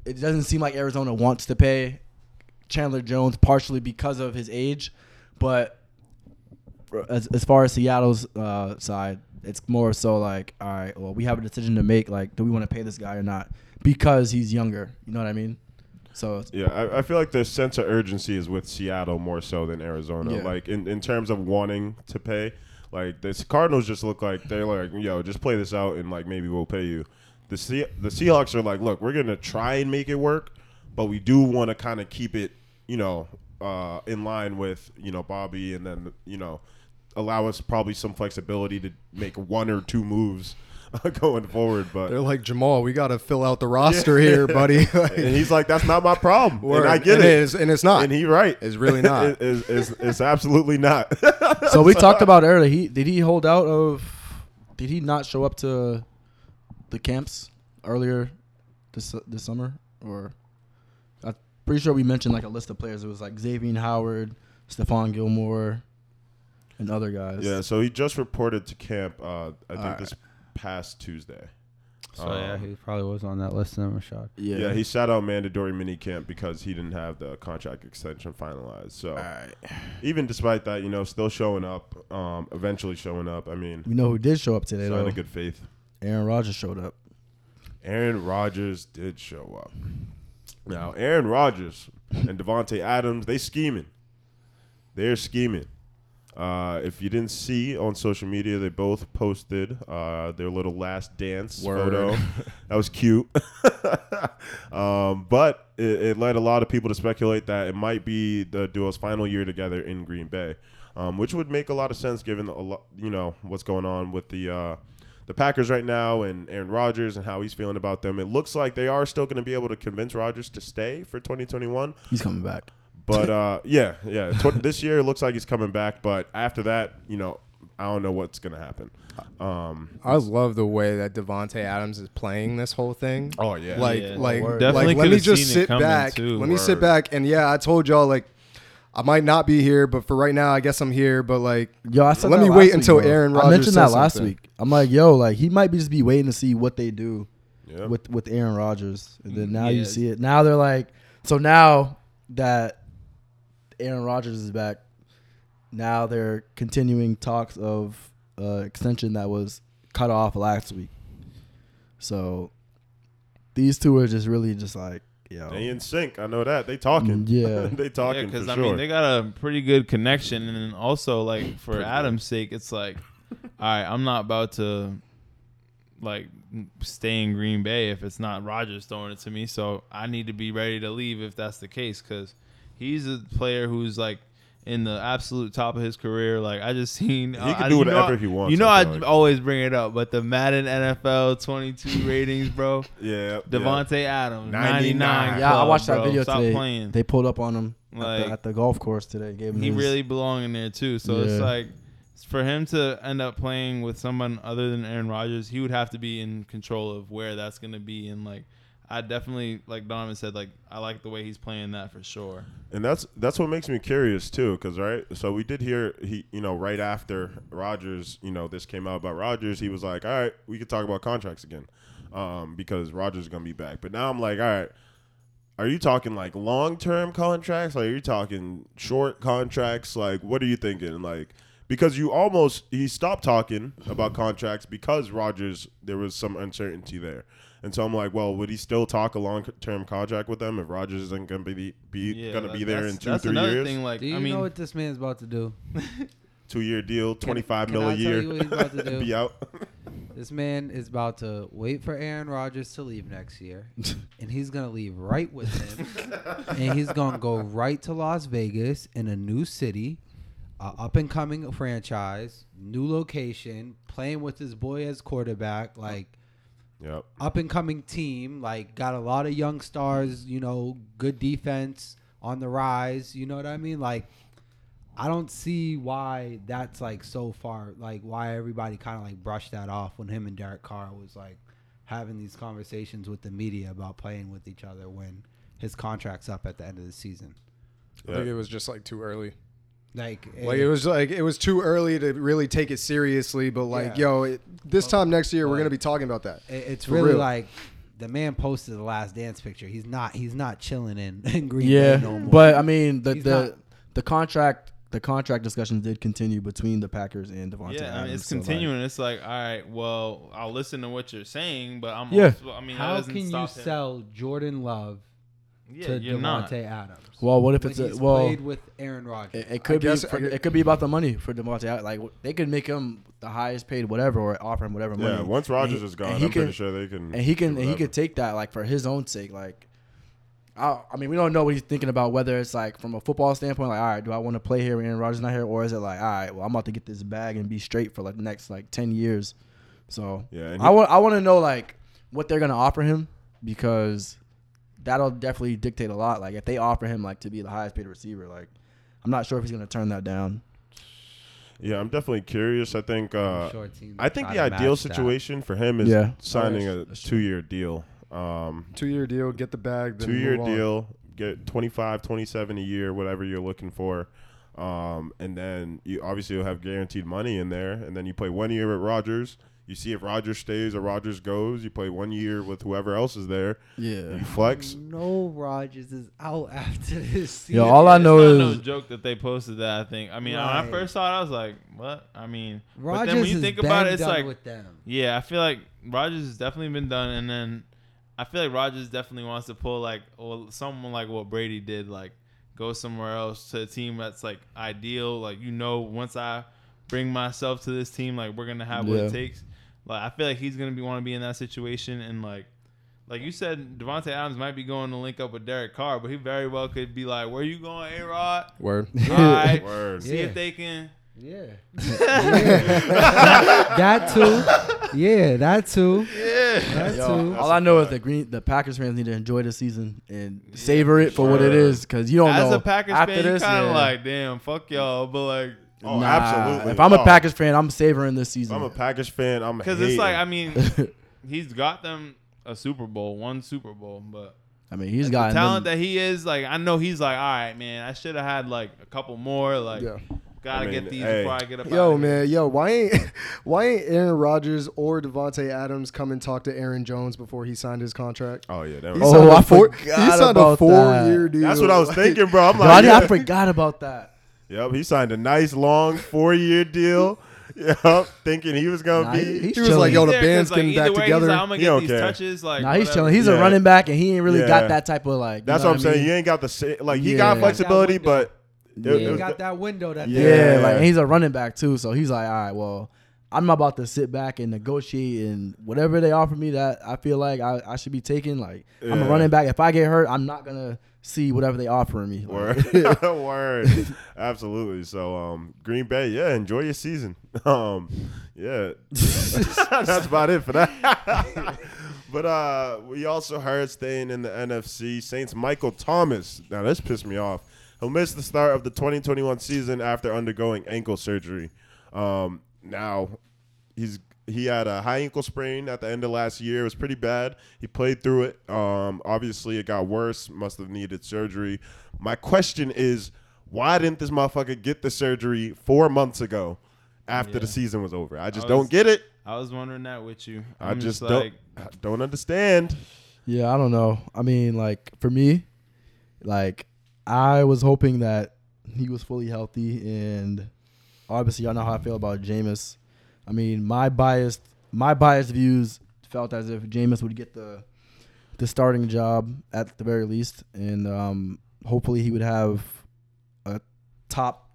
it doesn't seem like Arizona wants to pay Chandler Jones partially because of his age, but as, as far as Seattle's uh, side, it's more so like, all right, well, we have a decision to make. Like, do we want to pay this guy or not? Because he's younger. You know what I mean? So Yeah, I, I feel like the sense of urgency is with Seattle more so than Arizona. Yeah. Like in, in terms of wanting to pay, like the Cardinals just look like they're like, yo, just play this out and like maybe we'll pay you. The Se- the Seahawks are like, look, we're gonna try and make it work, but we do want to kind of keep it, you know, uh, in line with you know Bobby, and then you know allow us probably some flexibility to make one or two moves [LAUGHS] uh, going forward. But they're like Jamal, we got to fill out the roster here, [LAUGHS] buddy. [LAUGHS] Like, and he's like, that's not my problem, word. and I get And it. it is- and it's not. And he right. It's really not. it, it's, it's, it's absolutely not. so we talked about earlier. He did he hold out of? Did he not show up to the camps earlier this this summer? Or I'm pretty sure we mentioned like a list of players. It was like Xavier Howard, Stephon Gilmore, and other guys. yeah, so he just reported to camp. Uh, I think Alright. this past Tuesday. So yeah, Um, he probably was on that list. Then Rashad. yeah. Yeah. he sat out mandatory mini camp because he didn't have the contract extension finalized. So Alright. even despite that, you know, still showing up, um, eventually showing up. I mean, We know who did show up today sign though. of good faith. Aaron Rodgers showed up. Aaron Rodgers did show up. Now, Aaron Rodgers and Davante Adams, they scheming. They're scheming. Uh, if you didn't see on social media, they both posted uh, their little last dance Word. photo. [LAUGHS] That was cute. [LAUGHS] um, but it, it led a lot of people to speculate that it might be the duo's final year together in Green Bay, um, which would make a lot of sense given a lot, you know, what's going on with the uh, the Packers right now and Aaron Rodgers and how he's feeling about them. It looks like they are still going to be able to convince Rodgers to stay for 2021. He's coming back. But uh, yeah, yeah, tw- this year it looks like he's coming back. But after that, you know, I don't know what's going to happen. Um, I love the way that Davante Adams is playing this whole thing. oh yeah, like Yeah. like Word. Definitely like let me just sit back too. let me sit back and yeah i told y'all like i might not be here but for right now i guess i'm here but like Yo, I said Let me wait week, until bro. Aaron Rodgers. I Rodgers mentioned that last something. week. I'm like, yo, like he might be just be waiting to see what they do yeah. with with Aaron Rodgers, and then now you see it. Now they're like, so now that Aaron Rodgers is back, now they're continuing talks of uh, extension that was cut off last week. So these two are just really just like, yo, They in sync. I know that they talking. Yeah. [LAUGHS] they talking. Yeah, because for I sure. mean they got a pretty good connection, and then also like for Adam's sake, it's like, [LAUGHS] all right, I'm not about to like stay in Green Bay if it's not Rodgers throwing it to me, so I need to be ready to leave if that's the case, because he's a player who's like in the absolute top of his career. Like I just [LAUGHS] seen He uh, can I- do you know whatever I- he wants, You know, I I like. always bring it up, but the Madden NFL 22 [LAUGHS] ratings, bro. yeah, Davante Adams, 99. 99. yeah, I club, watched that bro. video Stop today. Playing. They pulled up on him at, the, at the golf course today. Gave him he his- really belong in there too. So it's like for him to end up playing with someone other than Aaron Rodgers, he would have to be in control of where that's going to be. And like, I definitely, like Donovan said, like I like the way he's playing that for sure. And that's that's what makes me curious too, because right. So we did hear he, you know, right after Rodgers, you know, this came out about Rodgers. He was like, "All right, we could talk about contracts again," um, because Rodgers is gonna be back. But now I'm like, "All right, are you talking like long term contracts? Like, are you talking short contracts? Like, what are you thinking? Like, because you almost he stopped talking about contracts because Rodgers there was some uncertainty there. And so I'm like, well, would he still talk a long term contract with them if Rodgers isn't going to be be Yeah, going to be there in two that's three another years? Thing, like, Do you I mean, know what this man's about to do? [LAUGHS] Two year deal, twenty five can mil a I tell year, you what he's about to [LAUGHS] do? be out. This man is about to wait for Aaron Rodgers to leave next year, [LAUGHS] and he's gonna leave right with him, and he's gonna go right to Las Vegas in a new city, a up and coming franchise, new location, playing with his boy as quarterback, like yep. up and coming team, like got a lot of young stars, you know, good defense on the rise. You know what I mean? Like, I don't see why that's like so far, like why everybody kind of like brushed that off when him and Derek Carr was like having these conversations with the media about playing with each other when his contract's up at the end of the season. I think it was just like too early. Like, Like eh, it was like it was too early to really take it seriously. But like, Yeah. yo, it, this time next year we're gonna be talking about that. It- It's For really real. like the man posted the last dance picture. He's not. He's not chilling in, [LAUGHS] in Green Yeah, Bay no more. but I mean the He's the not- the contract the contract discussions did continue between the Packers and Davante yeah, I Adams. mean, it's so, like- continuing. it's like, all right, well, I'll listen to what you're saying, but I'm Yeah. also, I mean, how can you him. sell Jordan Love Yeah, to you're Davante. Adams? well, what if when it's a he's well? played with Aaron Rodgers? It, it could be guess- for, I it could be about the money for Davante. Adams. Like they could make him the highest paid whatever or offer him whatever money. Yeah, once Rodgers is gone, and he I'm pretty can- sure they can. and he can and he whatever. could take that like for his own sake. Like, I, I mean, we don't know what he's thinking about. Whether it's like from a football standpoint, like, all right, do I want to play here when Aaron Rodgers is not here, or is it like, all right, well, I'm about to get this bag and be straight for like the next like ten years. So Yeah, and I he- want I want to know like what they're gonna offer him because that'll definitely dictate a lot. Like if they offer him like to be the highest paid receiver, like I'm not sure if he's gonna turn that down. Yeah, I'm definitely curious. I think. Uh, Short I think the ideal match that. situation for him is Yeah. signing Oh, a that's- that's two true. year deal. Um, Two year deal, get the bag. Two year deal, get 25, 27 a year, whatever you're looking for. Um, and then you obviously you'll have guaranteed money in there. And then you play one year at Rodgers. You see if Rodgers stays or Rodgers goes. You play one year with whoever else is there. Yeah. You flex. No, Rodgers is out [LAUGHS] after this season. Yo, all I know not is no joke that they posted that. I think. I mean, when I first saw it, I was like, "What?" I mean, but Rodgers then when you think about it, it's done like, with them. yeah, I feel like Rodgers has definitely been done, and then I feel like Rodgers definitely wants to pull like, well, someone like what Brady did, like go somewhere else to a team that's like ideal. Like you know, once I bring myself to this team, like we're gonna have what it takes. Like I feel like he's gonna be want to be in that situation, and like. Like you said, Davante Adams might be going to link up with Derek Carr, but he very well could be like, "Where you going, A Rod? Word. All right, [LAUGHS] Word. see Yeah. if they can." Yeah. [LAUGHS] that too. Yeah, that too. Yeah, That Yo, too. all I know is the green the Packers fans need to enjoy the season and savor it for what it is, because you don't As know a Packers after fan, this. you kind of yeah. like, damn, fuck y'all, but like, Oh, Nah, absolutely. If I'm a Oh, Packers fan, I'm savoring this If season. I'm a Packers fan. I'm because hating. it's like, I mean, [LAUGHS] he's got them a Super Bowl, one Super Bowl, but I mean, he's got talent that he is, like, I know he's like, all right, man, I should have had like a couple more, like, Yeah. gotta I mean, get these hey. before I get up. Yo, outta here. man, yo, why ain't [LAUGHS] why ain't Aaron Rodgers or Davante Adams come and talk to Aaron Jones before he signed his contract? oh yeah, that He was, Oh, signed a oh, I four, he forgot signed a about four year deal. that's what I was Like, thinking, bro. I'm Yo, I, like, I yeah. forgot about that. Yep, he signed a nice long four year deal. [LAUGHS] Yep, thinking he was gonna Nah, be. he- he's He was like, chilling. yo, the He's band's like, getting either back way, together. He's like, I'm gonna He get don't these care. touches, like, Nah, he's whatever. chilling. He's Yeah. a running back, and he ain't really Yeah. got that type of like. you That's know what I'm saying. I mean? He ain't got the sa- like he Yeah. got That flexibility, but it- Yeah. it He was got that window that Yeah, Yeah. like and he's a running back too, so he's like, all right, well, I'm about to sit back and negotiate, and whatever they offer me that I feel like I, I should be taking. Like I'm Yeah. a running back. If I get hurt, I'm not gonna see whatever they offer me. Like, Word, [LAUGHS] [LAUGHS] word, absolutely. So, um, Green Bay, yeah, enjoy your season. [LAUGHS] Um, yeah, that's about it for that. but uh, we also heard staying in the NFC, Saints Michael Thomas. Now this pissed me off. He'll miss the start of the 2021 season after undergoing ankle surgery. Um, now he's he had a high ankle sprain at the end of last year. It was pretty bad. He played through it. Um, obviously, it got worse. Must have needed surgery. My question is, why didn't this motherfucker get the surgery four months ago after Yeah. the season was over? I just I don't get it. I was wondering that with you. i I'm just like, don't don't understand. yeah, I don't know. I mean, like for me, like I was hoping that he was fully healthy and obviously y'all know how I feel about Jameis. I mean, my biased my biased views felt as if Jameis would get the the starting job at the very least, and um, hopefully he would have a top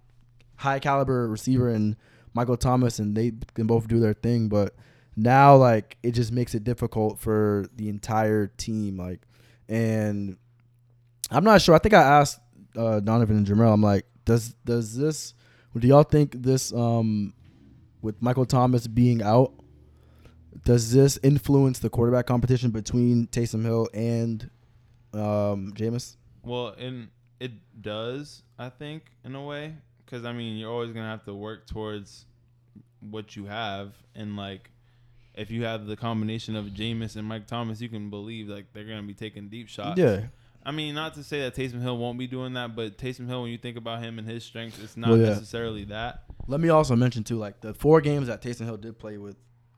high caliber receiver in Michael Thomas, and they can both do their thing. But now, like, it just makes it difficult for the entire team. Like, and I'm not sure. I think I asked uh, Donovan and Jamel. I'm like, does does this? Do y'all think this um, with Michael Thomas being out? Does this influence the quarterback competition between Taysom Hill and um, Jameis? Well, and it does, I think, in a way, because I mean, you're always gonna have to work towards what you have, and like, if you have the combination of Jameis and Mike Thomas, you can believe like they're gonna be taking deep shots. Yeah, I mean, not to say that Taysom Hill won't be doing that, but Taysom Hill, when you think about him and his strengths, it's not Well, yeah. necessarily that. Let me also mention too, like the four games that Taysom Hill did play with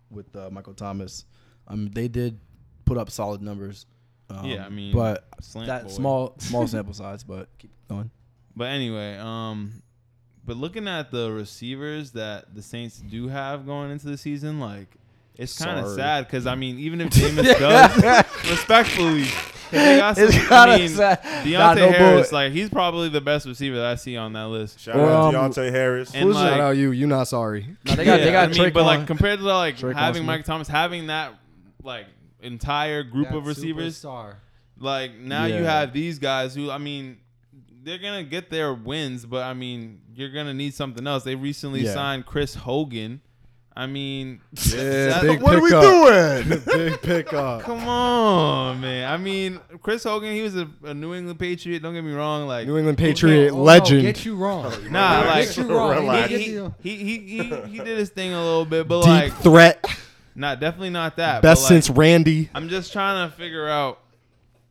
with uh, Michael Thomas, um, they did put up solid numbers. Um, Yeah, I mean, but that boy. small [LAUGHS] small sample size. But keep going. But anyway, um, but looking at the receivers that the Saints do have going into the season, like it's kind of sad because I mean, even if [LAUGHS] Jameis does, [LAUGHS] respectfully, 'cause they got [LAUGHS] some, It's I kinda mean, sad. Deonte Nah, no Harris, bull- like he's probably the best receiver that I see on that list. Shout Um, out to Deonte Harris. And like, Shout out you. You not sorry. Nah, they got yeah, they got I mean, but Tre'Quan. like compared to like Tre'Quan having Mike Thomas having that like entire group That of receivers, superstar. Like now you have these guys who I mean they're gonna get their wins, but I mean you're gonna need something else. They recently Yeah. signed Chris Hogan. I mean, [LAUGHS] Yeah, that- what are we pickup. doing? [LAUGHS] Big pickup. come on, man. I mean, Chris Hogan, he was a, a New England Patriot. Don't get me wrong. Like, New England Patriot Oh, no, legend. get you wrong. [LAUGHS] nah, like get you wrong. Relax. He, he, he, he, he did his thing a little bit, but Deep like, threat. not definitely not that. Best but, like, since Randy. I'm just trying to figure out.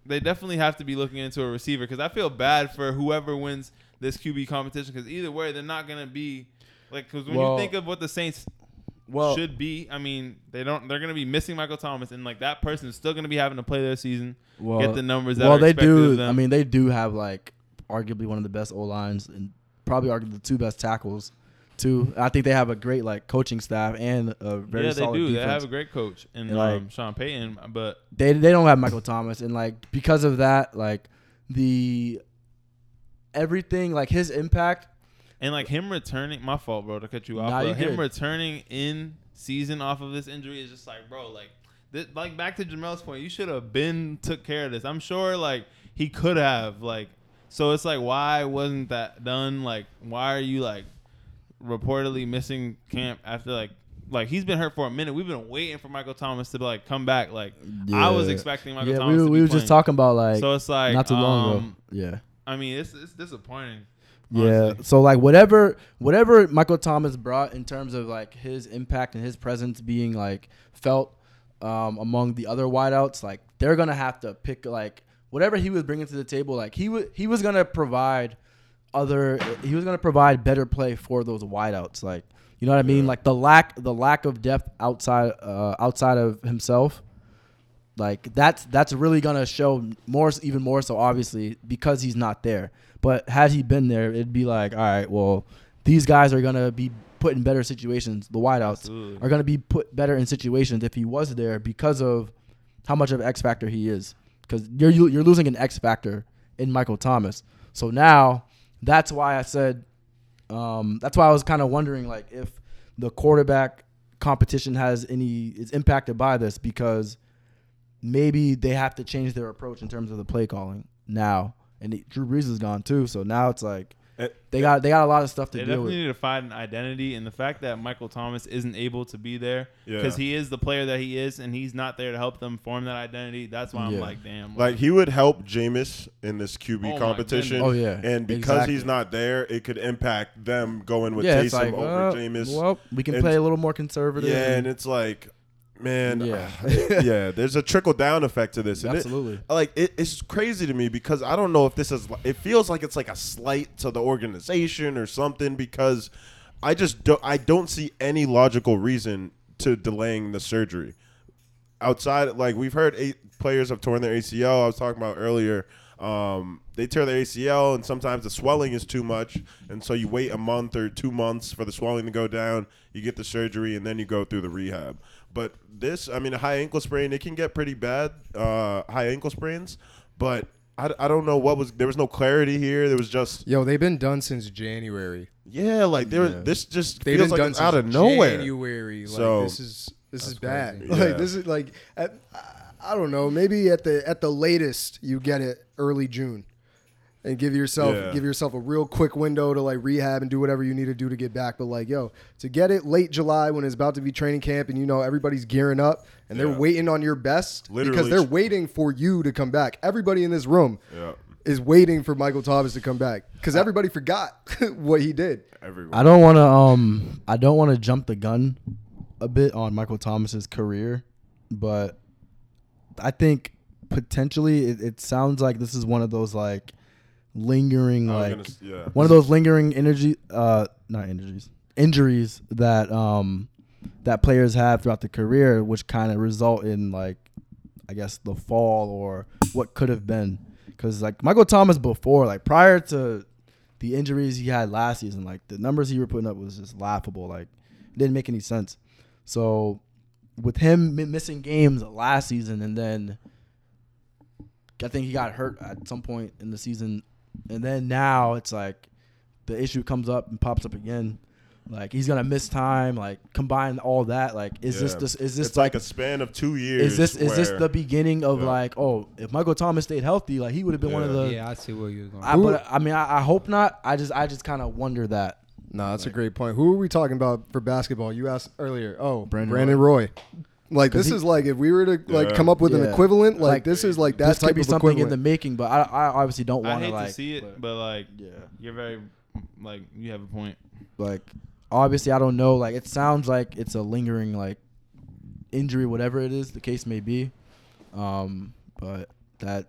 They definitely have to be looking into a receiver because I feel bad for whoever wins this QB competition because either way they're not gonna be like because when Well- you think of what the Saints well, should be, I mean they don't they're gonna be missing Michael Thomas and like that person is still gonna be having to play their season, well, get the numbers that well they do. I mean, they do have like arguably one of the best O lines and probably arguably the two best tackles. Too. I think they have a great like coaching staff and a very yeah, they solid do. defense. They have a great coach in And, like- um, Sean Payton, but they they don't have Michael Thomas, and like because of that, like the everything, like his impact. And like him returning, my fault, bro, to cut you off. Nah, but you him good. returning in season off of this injury is just like, bro, like, th- like back to Jamel's point, you should have been took care of this. I'm sure, like, he could have, like, so it's like, why wasn't that done? Like, why are you like reportedly missing camp after like, like he's been hurt for a minute. We've been waiting for Michael Thomas to like come back. Like, I was expecting Michael yeah, Thomas. we, to we be were just talking about like So it's like not too long ago. um, Yeah. I mean, it's it's disappointing. Yeah. honestly. So like whatever whatever Michael Thomas brought in terms of like his impact and his presence being like felt um, among the other wideouts, like they're gonna have to pick like whatever he was bringing to the table. Like he was he was gonna provide other he was gonna provide better play for those wideouts. Like you know what I mean? Like the lack the lack of depth outside uh, outside of himself. Like that's that's really gonna show more, even more so, obviously, because he's not there. But had he been there, it'd be like, all right, well, these guys are gonna be put in better situations. The wideouts Absolutely. are gonna be put better in situations if he was there because of how much of an X factor he is. Because you're you- you're losing an X factor in Michael Thomas. So now that's why I said, um, that's why I was kind of wondering like if the quarterback competition has any is impacted by this because maybe they have to change their approach in terms of the play calling now. And it, Drew Brees is gone too, so now it's like Eh, they got they got a lot of stuff to do. They deal definitely with. need to find an identity, and the fact that Michael Thomas isn't able to be there Yeah. because he is the player that he is, and he's not there to help them form that identity. That's why I'm Yeah. like, damn. Like he would help Jameis in this QB Oh competition. Oh, yeah. and because Exactly. he's not there, it could impact them going with yeah, Taysom like over uh, Jameis. well, we can And- play a little more conservative. yeah, and- and it's like, man, Yeah. [LAUGHS] yeah. There's a trickle down effect to this. And it- absolutely. like it, it's crazy to me because I don't know if this is. It feels like it's like a slight to the organization or something because I just don't. I don't see any logical reason to delaying the surgery. Outside, like we've heard, eight players have torn their ACL. I was talking about earlier. Um, they tear their ACL, and sometimes the swelling is too much, and so you wait a month or two months for the swelling to go down. You get the surgery, and then you go through the rehab. But this, I mean, a high ankle sprain, it can get pretty bad. Uh, high ankle sprains, but I, I don't know what was. There was no clarity here. There was just Yo, they've been done since January. yeah, like there. Yeah. This just They've feels been like done it's out since of nowhere. January. Like So- this is this is bad. crazy. Like this is like at, I don't know. Maybe at the at the latest you get it early June, and give yourself Yeah. give yourself a real quick window to like rehab and do whatever you need to do to get back. But like yo, to get it late July when it's about to be training camp and you know everybody's gearing up and they're waiting on your best because they're waiting for you to come back. Everybody in this room. Yeah, Is waiting for Michael Thomas to come back because everybody forgot [LAUGHS] what he did. everyone. I don't want to um I don't want to jump the gun a bit on Michael Thomas's career, but I think potentially it, it sounds like this is one of those like lingering like gonna yeah. one of those lingering energy uh not injuries injuries that um that players have throughout the career which kind of result in like I guess the fall or what could have been cuz like Michael Thomas before like prior to the injuries he had last season like the numbers he were putting up was just laughable like it didn't make any sense so with him mi- missing games last season and then I think he got hurt at some point in the season and then now it's like the issue comes up and pops up again. Like he's gonna miss time. Like combine all that. Like is this Yeah. this is this it's like, a span of two years. is this is this the beginning of Yeah. like oh if Michael Thomas stayed healthy like he would have been one of the. yeah, I see where you're going. I, but I mean I, I hope not. I just I just kind of wonder that. No, that's a great point. Who are we talking about for basketball? You asked earlier. Oh, Brandon Brandon, Roy. Like 'Cause this he- is like if we were to like Yeah. come up with an equivalent, like, Like, this is like that this type could be of something in the making, but I, I obviously don't want hate to like to see it, but like yeah. you're very like you have a point. like obviously I don't know. Like it sounds like it's a lingering like injury whatever it is the case may be. Um but that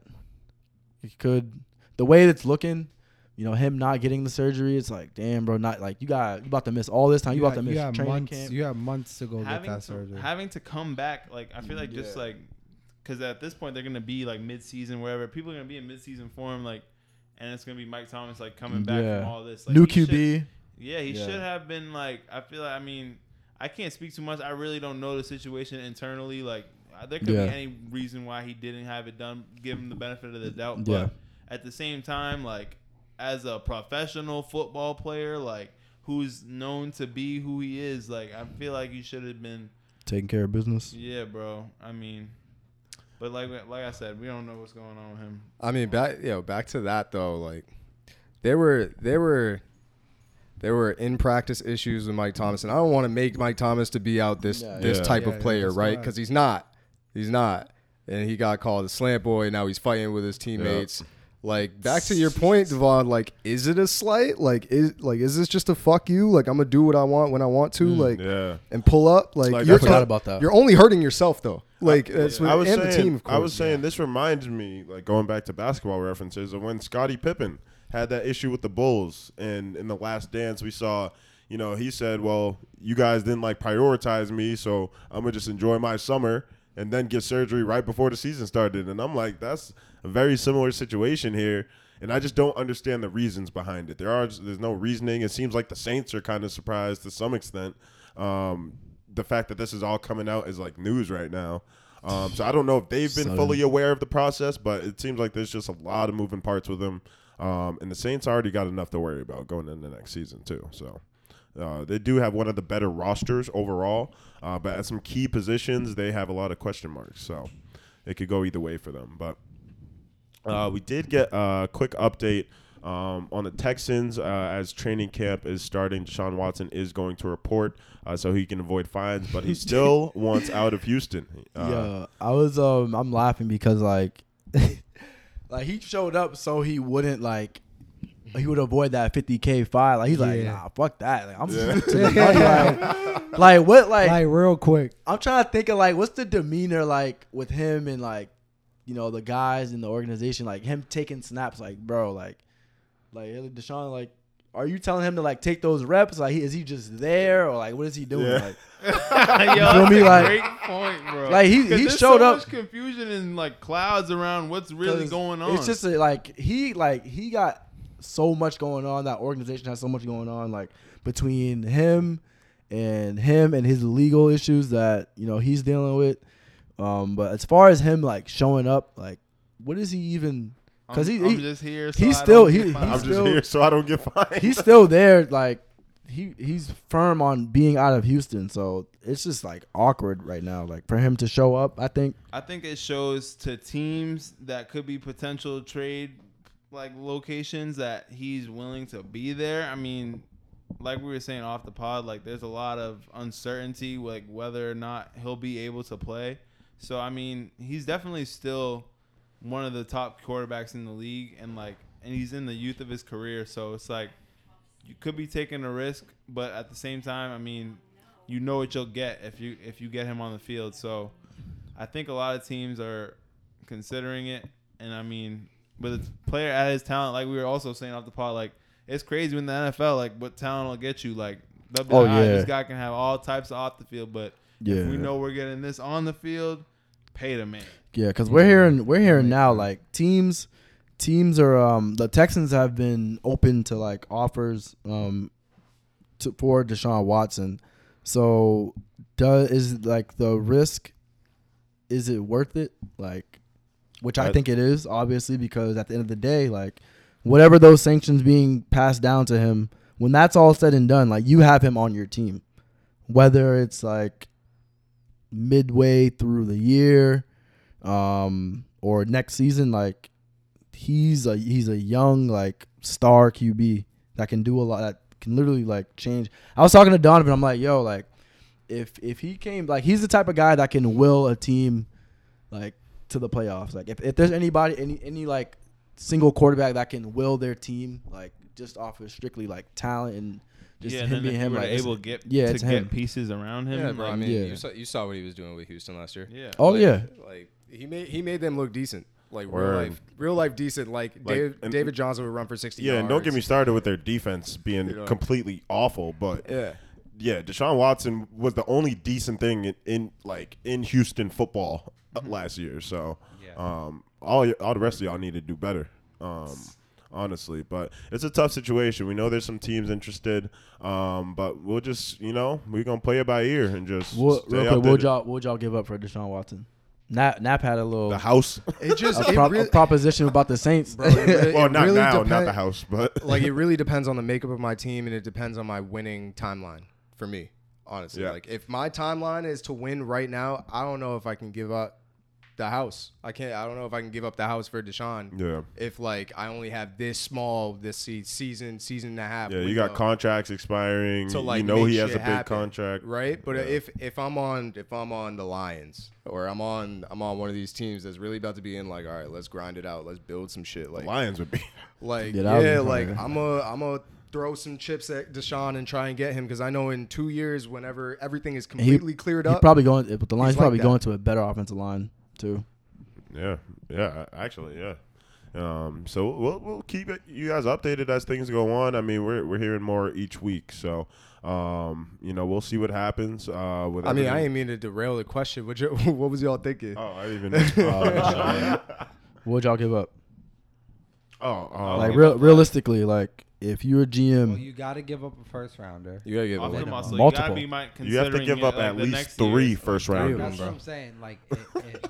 it could the way it's looking you know him not getting the surgery it's like damn bro not like you got you about to miss all this time you, about got- to miss have training months. camp You have months to go get that to, surgery. having to come back, like I feel like just like because at this point they're gonna be like mid-season, wherever people are gonna be in mid-season form, like, and it's gonna be Mike Thomas like coming back Yeah. from all this. Like, new he should- QB yeah, he Yeah. should have been like. I feel like I mean, I can't speak too much. I really don't know the situation internally. Like, uh, there could Yeah. be any reason why he didn't have it done. Give him the benefit of the doubt, but Yeah. at the same time, like as a professional football player, like who's known to be who he is, like I feel like he should have been. taking care of business Yeah, bro. I mean, but like like I said, we don't know what's going on with him. I mean, back you know, back to that though. Like, there were there were there were in practice issues with Mike Thomas, and I don't want to make Mike Thomas to be out this Yeah. this Yeah. type Yeah, of player, right? Because he's not. He's not. And he got called a slant boy. Now he's fighting with his teammates. Like back to your point, [LAUGHS] Devon. Like, is it a slight? Like, is like is this just a fuck you? Like, I'm gonna do what I want when I want to. Mm, like, Yeah. and pull up. Like, Like, you're I forgot about that. You're only hurting yourself though. Like, that's what, I was and saying, the team, of course. I was saying this reminds me, like going back to basketball references, of when Scottie Pippen had that issue with the Bulls, and in the Last Dance, we saw, you know, he said, "Well, you guys didn't like prioritize me, so I'm gonna just enjoy my summer." And then get surgery right before the season started, and I'm like, that's a very similar situation here, and I just don't understand the reasons behind it. There are there's no reasoning. It seems like the Saints are kind of surprised to some extent. Um, the fact that this is all coming out is like news right now. Um, so I don't know if they've been Sudden. fully aware of the process, but it seems like there's just a lot of moving parts with them. Um, and the Saints already got enough to worry about going into the next season too. So uh, they do have one of the better rosters overall, uh, but at some key positions they have a lot of question marks. So it could go either way for them. But uh, we did get a quick update um, on the Texans uh, as training camp is starting. Deshaun Watson is going to report uh, so he can avoid fines, but he still [LAUGHS] wants out of Houston. Uh, yeah, I was um I'm laughing because like [LAUGHS] like he showed up so he wouldn't like he would avoid that 50k fine. Like he's like, nah, fuck that. Like I'm Yeah. [LAUGHS] just to. Like, like what like, like real quick. I'm trying to think of like what's the demeanor like with him and like you know the guys in the organization like him taking snaps like bro like like hey, Deshaun like are you telling him to like take those reps? Like, is he just there, or like, what is he doing? Yeah. Like, [LAUGHS] Yo, feel that's me? a Like- great point, bro. Like, he- 'Cause he there's showed so up- much confusion and like clouds around what's really going on. It's just a, like he like he got so much going on. That organization has so much going on. Like between him and him and his legal issues that you know he's dealing with. Um, but as far as him like showing up, like what is he even? Because I'm, he, I'm he just here. So he's I still- don't he- get he's. I'm just still- here so I don't get fined. he's still [LAUGHS] there. Like he he's firm on being out of Houston. So it's just like awkward right now. Like for him to show up, I think I think it shows to teams that could be potential trade like locations that he's willing to be there. I mean, like we were saying off the pod, like there's a lot of uncertainty like whether or not he'll be able to play. So I mean, he's definitely still one of the top quarterbacks in the league and like and he's in the youth of his career, so it's like you could be taking a risk, but at the same time, I mean, you know what you'll get if you if you get him on the field. So I think a lot of teams are considering it, and I mean, with a player at his talent, like we were also saying off the pod, like it's crazy when the NFL, like what talent will get you. Like Oh, like, "All right, yeah. this guy can have all types of off the field, but yeah, if we know we're getting this on the field, pay the man. Yeah, because we're hearing we're hearing now like teams teams are um the Texans have been open to like offers um to for Deshaun Watson. So does is like the risk is it worth it? Like which I I- think it is, obviously, because at the end of the day, like whatever those sanctions being passed down to him, when that's all said and done, like you have him on your team. Whether it's like midway through the year um or next season like he's a he's a young like star QB that can do a lot that can literally like change. I was talking to Donovan I'm like yo like if if he came like he's the type of guy that can will a team like to the playoffs. Like if, if there's anybody any any like single quarterback that can will their team like just off of strictly like talent and just yeah, him and then being him were like able to get yeah, to get him. pieces around him. Yeah, bro. I mean, Yeah. you saw you saw what he was doing with Houston last year. yeah. Oh Like- yeah. like he made he made them look decent, like Word. real life, real life decent. Like, Like, Dave, and- David Johnson would run for sixty. yeah, and don't get me started with their defense being You know. completely awful, but Yeah, yeah, Deshaun Watson was the only decent thing in, in like in Houston football uh, Mm-hmm. last year. So, Yeah. um, all all the rest of y'all need to do better. Um, honestly, but it's a tough situation. We know there's some teams interested, um, but we'll just you know we're gonna play it by ear and just What, stay real quick, what would y'all what would y'all give up for Deshaun Watson? Nap Nap had a little the house. it just a, it prop, really, a proposition about the Saints. bro. It, [LAUGHS] really- well, not really now, not the house, but [LAUGHS] like it really [LAUGHS] depends on the makeup of my team, and it depends on my winning timeline for me. Honestly, Yeah. like if my timeline is to win right now, I don't know if I can give up the house. I can't. I don't know if I can give up the house for Deshaun. yeah, If like I only have this small this se- season, season and a half. yeah. You got contracts expiring. to like you know he has a big happen, contract, right? But Yeah. if if I'm on if I'm on the Lions or I'm on I'm on one of these teams that's really about to be in like all right, let's grind it out, let's build some shit like Lions would be. [LAUGHS] like Yeah, that be yeah, like. I'm a I'm a throw some chips at Deshaun and try and get him because I know in two years whenever everything is completely cleared He's up, probably going, but the line's like probably that. going to a better offensive line too. Yeah, yeah, actually, yeah. Um, so we'll we'll keep it, you guys updated as things go on. I mean, we're we're hearing more each week, so um, you know, we'll see what happens. Uh, with I mean, I everything. didn't mean to derail the question. What you, [LAUGHS] what was y'all thinking? Oh, I didn't even. Uh, what would y'all give up? oh, uh, like real, realistically, like if you're a GM, Well, you got to give up a first rounder. You gotta give Off it up. muscle, you Multiple. gotta be mi- you have to give it, up like, at least next three years. first rounders. That's bro. what I'm saying. Like, it, it,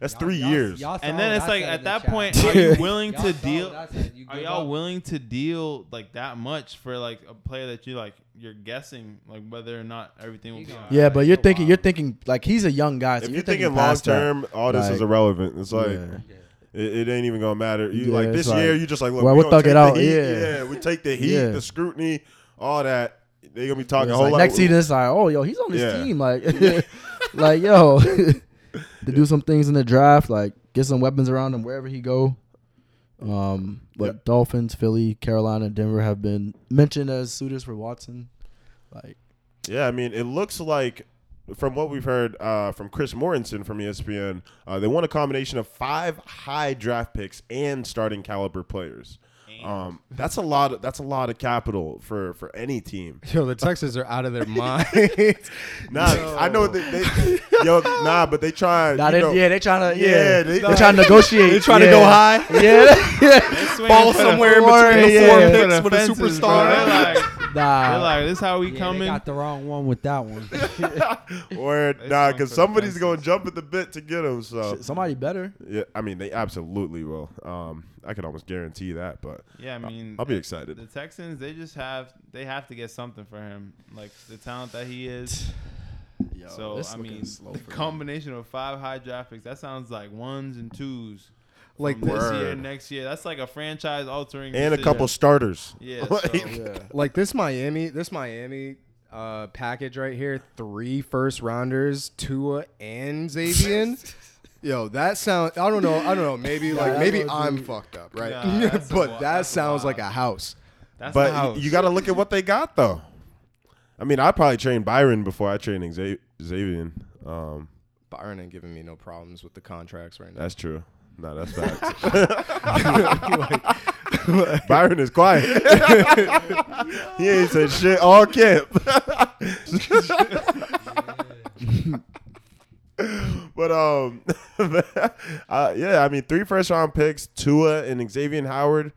That's y'all- three y'all- years. y'all And then it's like at that the point, [LAUGHS] are you willing Y'all to deal? what I said. You Are y'all up- willing to deal like that much for like a player that you like? You're guessing like whether or not everything will be. gonna- yeah, but you're thinking, while. you're thinking like he's a young guy. So If you're you're thinking long past that. term, all this is irrelevant. It's like Yeah. Yeah. it, it ain't even gonna matter. You Yeah, like this like, year, you just like look. well, we we'll gonna thug it out, heat. yeah. we take the heat, Yeah. the scrutiny, all that. They gonna be talking It's a whole like, lot. next season, it's like, oh, yo, he's on this Yeah. team. Like, [LAUGHS] [LAUGHS] like, yo, to do some things in the draft, like get some weapons around him wherever he go. Um, but Yep. Dolphins, Philly, Carolina, Denver have been mentioned as suitors for Watson. Like, Yeah, I mean, it looks like from what we've heard uh, from Chris Mortensen from ESPN, uh, they want a combination of five high draft picks and starting caliber players. Um, that's a lot. Of, that's a lot of capital for for any team. [LAUGHS] Yo, the Texans are out of their [LAUGHS] mind. [LAUGHS] Nah, I know that they, yo, nah, but they try. Nah, you they, know- yeah, they trying to Yeah, yeah, they- they, are trying to negotiate. They trying to go high. Yeah, yeah. Ball somewhere in between the four Yeah. picks with a Fences, bro. superstar. They're like, Nah, they're like, this is how we Yeah, coming. they got the wrong one with that one. or [LAUGHS] They nah, swung because for the somebody's fences. going to jump at the bit to get him. So somebody better. yeah, I mean they absolutely will. Um, I can almost guarantee that. But yeah, I mean, I'll be excited. The Texans, they just have they have to get something for him, like the talent that he is. Yo, so this I looking mean, slow the for them. combination of five high draft picks that sounds like ones and twos. Like from this year, Word. next year. That's like a franchise altering. and a couple starters. Yeah, [LAUGHS] Like, so- Yeah. like this Miami, this Miami uh, package right here, three first rounders, Tua and Xavier. [LAUGHS] Yo, that sound. I don't know. I don't know. Maybe like that maybe I'm be- fucked up, right? Nah, that's [LAUGHS] a but that that's a sounds like a house. That's but the house. you got to look at what they got though. I mean, I probably trained Byron before I trained Xa- Xavier. Um, Byron ain't giving me no problems with the contracts right now. that's true. No, that's [LAUGHS] facts. [LAUGHS] Byron is quiet. [LAUGHS] he ain't said shit all camp. but um, uh, yeah, I mean, three first round picks, Tua and Xavier Howard.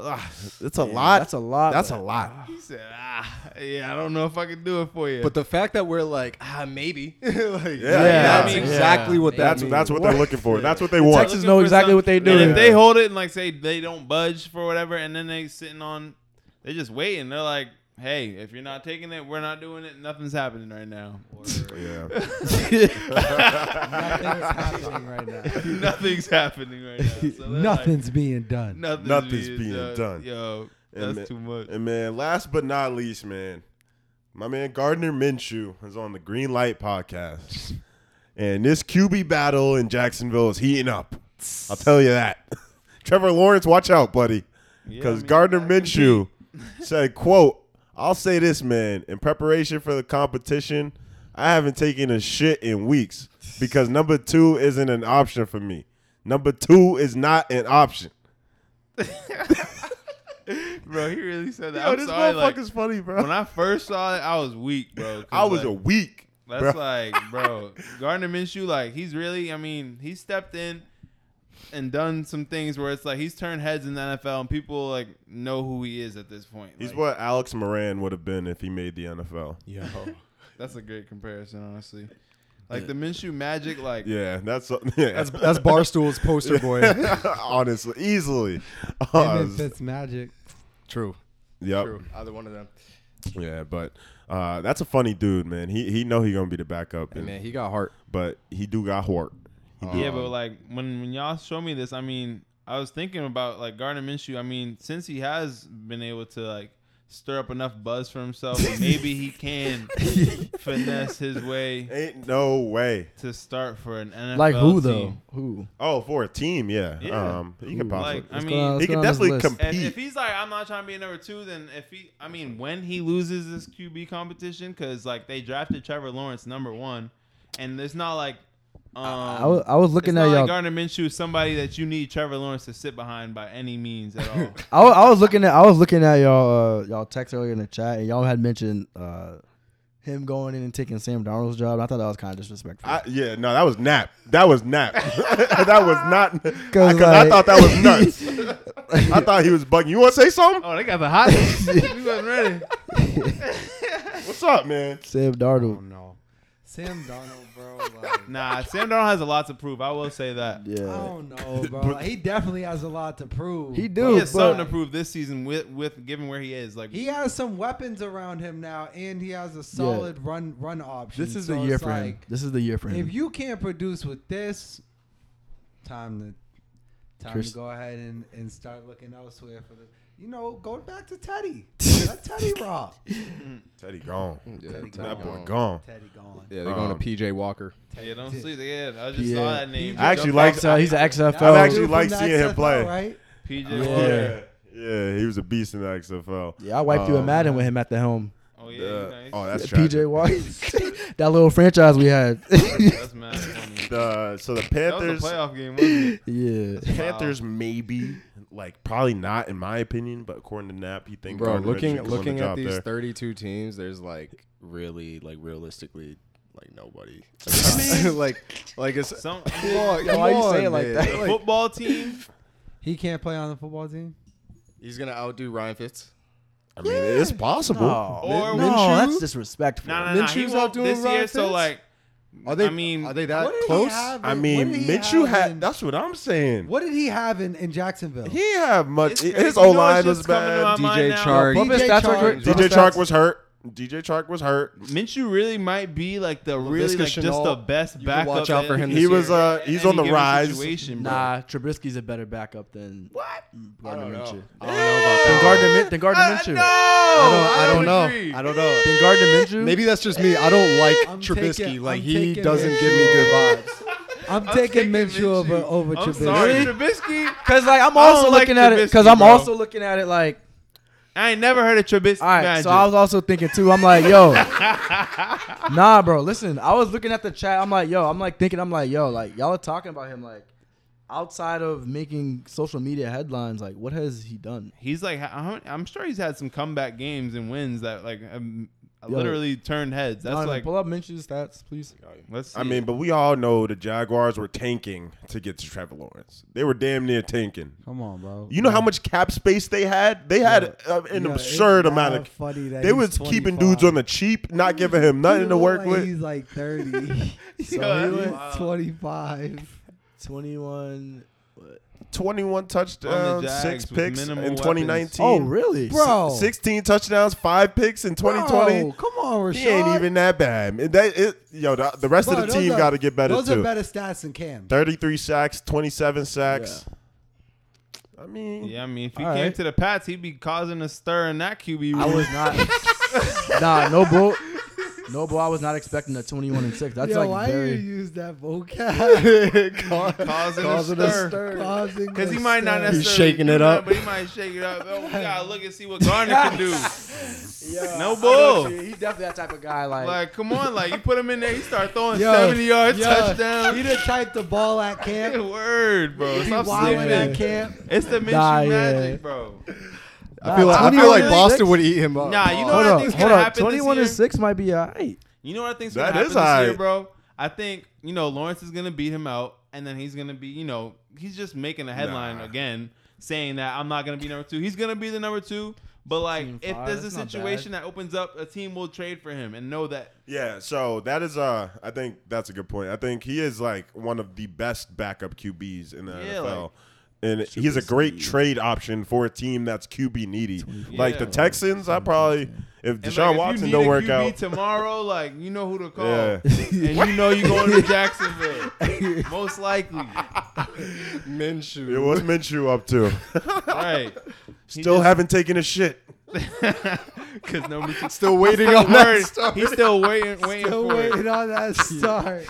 Ugh, it's a lot. That's a lot. That's a lot. He said, ah, yeah, I don't know if I can do it for you. But the fact that we're like, ah, maybe, [LAUGHS] like, Yeah, that's yeah. exactly what that That's means. that's what they're looking for. That's what they want. Texans Looking know exactly what they And if they hold it and like say they don't budge for whatever, and then they sitting on, they just waiting. They're like, hey, if you're not taking it, we're not doing it. Nothing's happening right now. [LAUGHS] Yeah. Nothing's [LAUGHS] happening right now. Nothing's happening right now. So they're like, Nothing's being done. nothing's, Nothing's being, being done. done. Yo, And that's man- too much. And man, last but not least, man, my man Gardner Minshew is on the Green Light podcast. And this QB battle in Jacksonville is heating up. I'll tell you that. [LAUGHS] Trevor Lawrence, watch out, buddy. Yeah, Because I mean, Gardner that could be- Minshew said, quote, I'll say this, man. In preparation for the competition, I haven't taken a shit in weeks because number two isn't an option for me. Number two is not an option. [LAUGHS] bro, he really said that. Yo, I'm this sorry, like, funny, bro. when I first saw it, I was weak, bro. I was like, a weak. That's bro. like, bro, Gardner Minshew, like he's really, I mean, he stepped in and done some things where it's like he's turned heads in the NFL and people like know who he is at this point. He's Like, what Alex Moran would have been if he made the NFL. Yo, [LAUGHS] That's a great comparison, honestly. Like the Minshew magic, like Yeah, that's [LAUGHS] yeah. that's that's Barstool's poster boy. [LAUGHS] honestly easily. Him Uh, and Fitzmagic. True, yep. true. Either one of them. Yeah, but uh, that's a funny dude, man. He he know he gonna be the backup, Hey, and- man, he got heart. but he do got heart. He do. yeah, but like when when y'all show me this, I mean, I was thinking about like Gardner Minshew. I mean, since he has been able to like stir up enough buzz for himself, maybe he can [LAUGHS] finesse his way Ain't no way. to start for an NFL. like who team. though? Who? Oh, for a team, yeah. Yeah. Um, he can possibly. Like, I mean, down- he go can definitely compete. And if he's like, I'm not trying to be number two, then if he, I mean, when he loses this QB competition, because like they drafted Trevor Lawrence number one, and it's not like, um, I was, I was looking it's at not y'all. like Gardner Minshew is somebody that you need Trevor Lawrence to sit behind by any means at all. [LAUGHS] I was, I was looking at I was looking at y'all uh, y'all text earlier in the chat and y'all had mentioned uh, him going in and taking Sam Darnold's job. And I thought that was kind of disrespectful. I, yeah, no, that was nap. That was nap. [LAUGHS] that was not because like- I thought that was [LAUGHS] nuts. I thought he was bugging. You want to say something? oh, they got the hot. we wasn't ready. What's up, man? Sam Oh Darnold. no, Sam Donald, bro. Like, Nah, Sam Donald has a lot to prove. I will say that. Yeah. I don't know, [LAUGHS] bro. Like, he definitely has a lot to prove. He but do, He has but- something to prove this season with with given where he is. Like He has some weapons around him now, and he has a solid run run option. this is So the year it's for him. This is the year for him. If you can't produce with this, time to time Chris- to go ahead and, and start looking elsewhere for the. You know, go back to Teddy. [LAUGHS] Let Teddy rock. [LAUGHS] Teddy gone. Yeah, Teddy Teddy That boy gone. gone. Teddy gone. Yeah, they're going to PJ Walker. yeah, don't sleep. Yeah, I just Yeah. saw that name. I actually like- off- XL, he's an XFL. I actually Dude like from the seeing him XFL, play. Right? PJ Yeah. Walker. Yeah, yeah, he was a beast in the XFL. yeah, I wiped you a Um, Madden with him at the helm. Oh yeah, Uh, nice. oh, that's PJ tragic. White, [LAUGHS] that little franchise we had. that's mad funny. The so the That was Panthers, a playoff game, wasn't it? yeah, Panthers maybe like probably not in my opinion, but according to Nap, he thinks Bro, Gardner looking Minshew could win looking at these there. 32 teams, there's like really like realistically like nobody. [LAUGHS] [LAUGHS] like like it's Some come on, come why you on, say it like that? the Like, football team. He can't play on the football team. he's gonna outdo Ryan Fitz. I mean, it's possible. No, Or no, Minshew? that's disrespectful. No, no, no. He Minshew's won't outdoing this year. Ryan So Fitz? like, Are they? I mean, are they that What did he close? have I mean, what Minshew had. in- That's what I'm saying. What did he have in, in Jacksonville? He didn't have much. It's His crazy. O line was just coming to bad. DJ mind? Chark. DJ Chark. great. DJ Bubba Chark stats- was hurt. DJ Chark was hurt. Minshew really might be like the really Laviska like just the best you backup. watch out for in- him He this was. Uh, he's on the rise. Nah, Trubisky's a better backup than What? Gardner I don't know. Minshew. I don't know about Than. Gardner, than Gardner Minshew. no, I don't, I don't know. I don't know. Than Gardner Minshew. Maybe that's just me. I don't like I'm Trubisky. taking- like I'm he doesn't Minshew. give me good vibes. [LAUGHS] I'm, I'm taking Minshew over over I'm Trubisky. sorry, Trubisky. [LAUGHS] Because like I'm also don't like looking at it. Because I'm also looking at it like. I ain't never heard of Trubisky. All right, magic. so I was also thinking too. I'm like, yo, [LAUGHS] nah, bro. Listen, I was looking at the chat. I'm like, yo, I'm like thinking, I'm like, yo, like y'all are talking about him, like outside of making social media headlines, like what has he done? He's like, I'm sure he's had some comeback games and wins that like um, Yo, literally turned heads. That's Donovan, like pull up Minshew's stats, please. Let's. See. I mean, but we all know the Jaguars were tanking to get to Trevor Lawrence. They were damn near tanking. Come on, bro. You know how much cap space they had? They had yeah. Uh, an yeah, absurd amount of. Funny that they was keeping dudes on the cheap, not giving him nothing to work like with. He's like thirty, [LAUGHS] so yeah, he was wow. 25, 21, 21 touchdowns, Jags six with picks in minimal 2019. Oh, really? Bro. 16 touchdowns, five picks in 2020. Bro, come on, Rashad. He ain't even that bad. It- that- it- yo, the, the rest Bro, of the those team are- got to get better Those too. are better stats than Cam. 33 sacks, 27 sacks. I mean, yeah, I mean, if he All came right. to the Pats, he'd be causing a stir in that QB room. I was not. [LAUGHS] nah, no bull. No, bro. I was not expecting a twenty-one and six. That's Yo, like why very. you use that vocab? [LAUGHS] causing, Causing a a stir. stir. Causing Because he might not stir. necessarily He's shaking do it that, up. but he might shake it up. Oh, we gotta [LAUGHS] look and see what Gardner can do. Yeah, No I know bull. He's definitely that type of guy. Like, Like, come on, like you put him in there, he start throwing Yo, seventy yard yo, touchdown. He done typed the ball at camp. [LAUGHS] Word, bro. He Stop wilding at camp. It's the Minshew Nah, yeah. magic, bro. I feel like, I feel like Boston would eat him up. Nah, you know hold what I on, think's hold gonna on. happen Twenty-one this and six might be alright. You know what I think's That gonna is happen this year, aight. bro? I think you know Lawrence is gonna beat him out, and then he's gonna be, you know, he's just making a headline Nah. again, saying that I'm not gonna be number two. He's gonna be the number two, but like Team if five, there's a that's not situation that opens up, a team will trade for him and know that. yeah. So that is, uh, I think that's a good point. I think he is like one of the best backup QBs in the Yeah, NFL. Like- and he's a great trade option for a team that's QB needy. Like the Texans, I probably if And, Deshaun like, if Watson you don't a work QB out, tomorrow, like you know who to call, Yeah. and you know you're going to Jacksonville, [LAUGHS] most likely, Minshew. it was Minshew up to. right? [LAUGHS] He Still just- haven't taken a shit. [LAUGHS] Because nobody Still [LAUGHS] waiting still on that worried. start. He's still waiting, [LAUGHS] waiting Still for it. waiting on that start.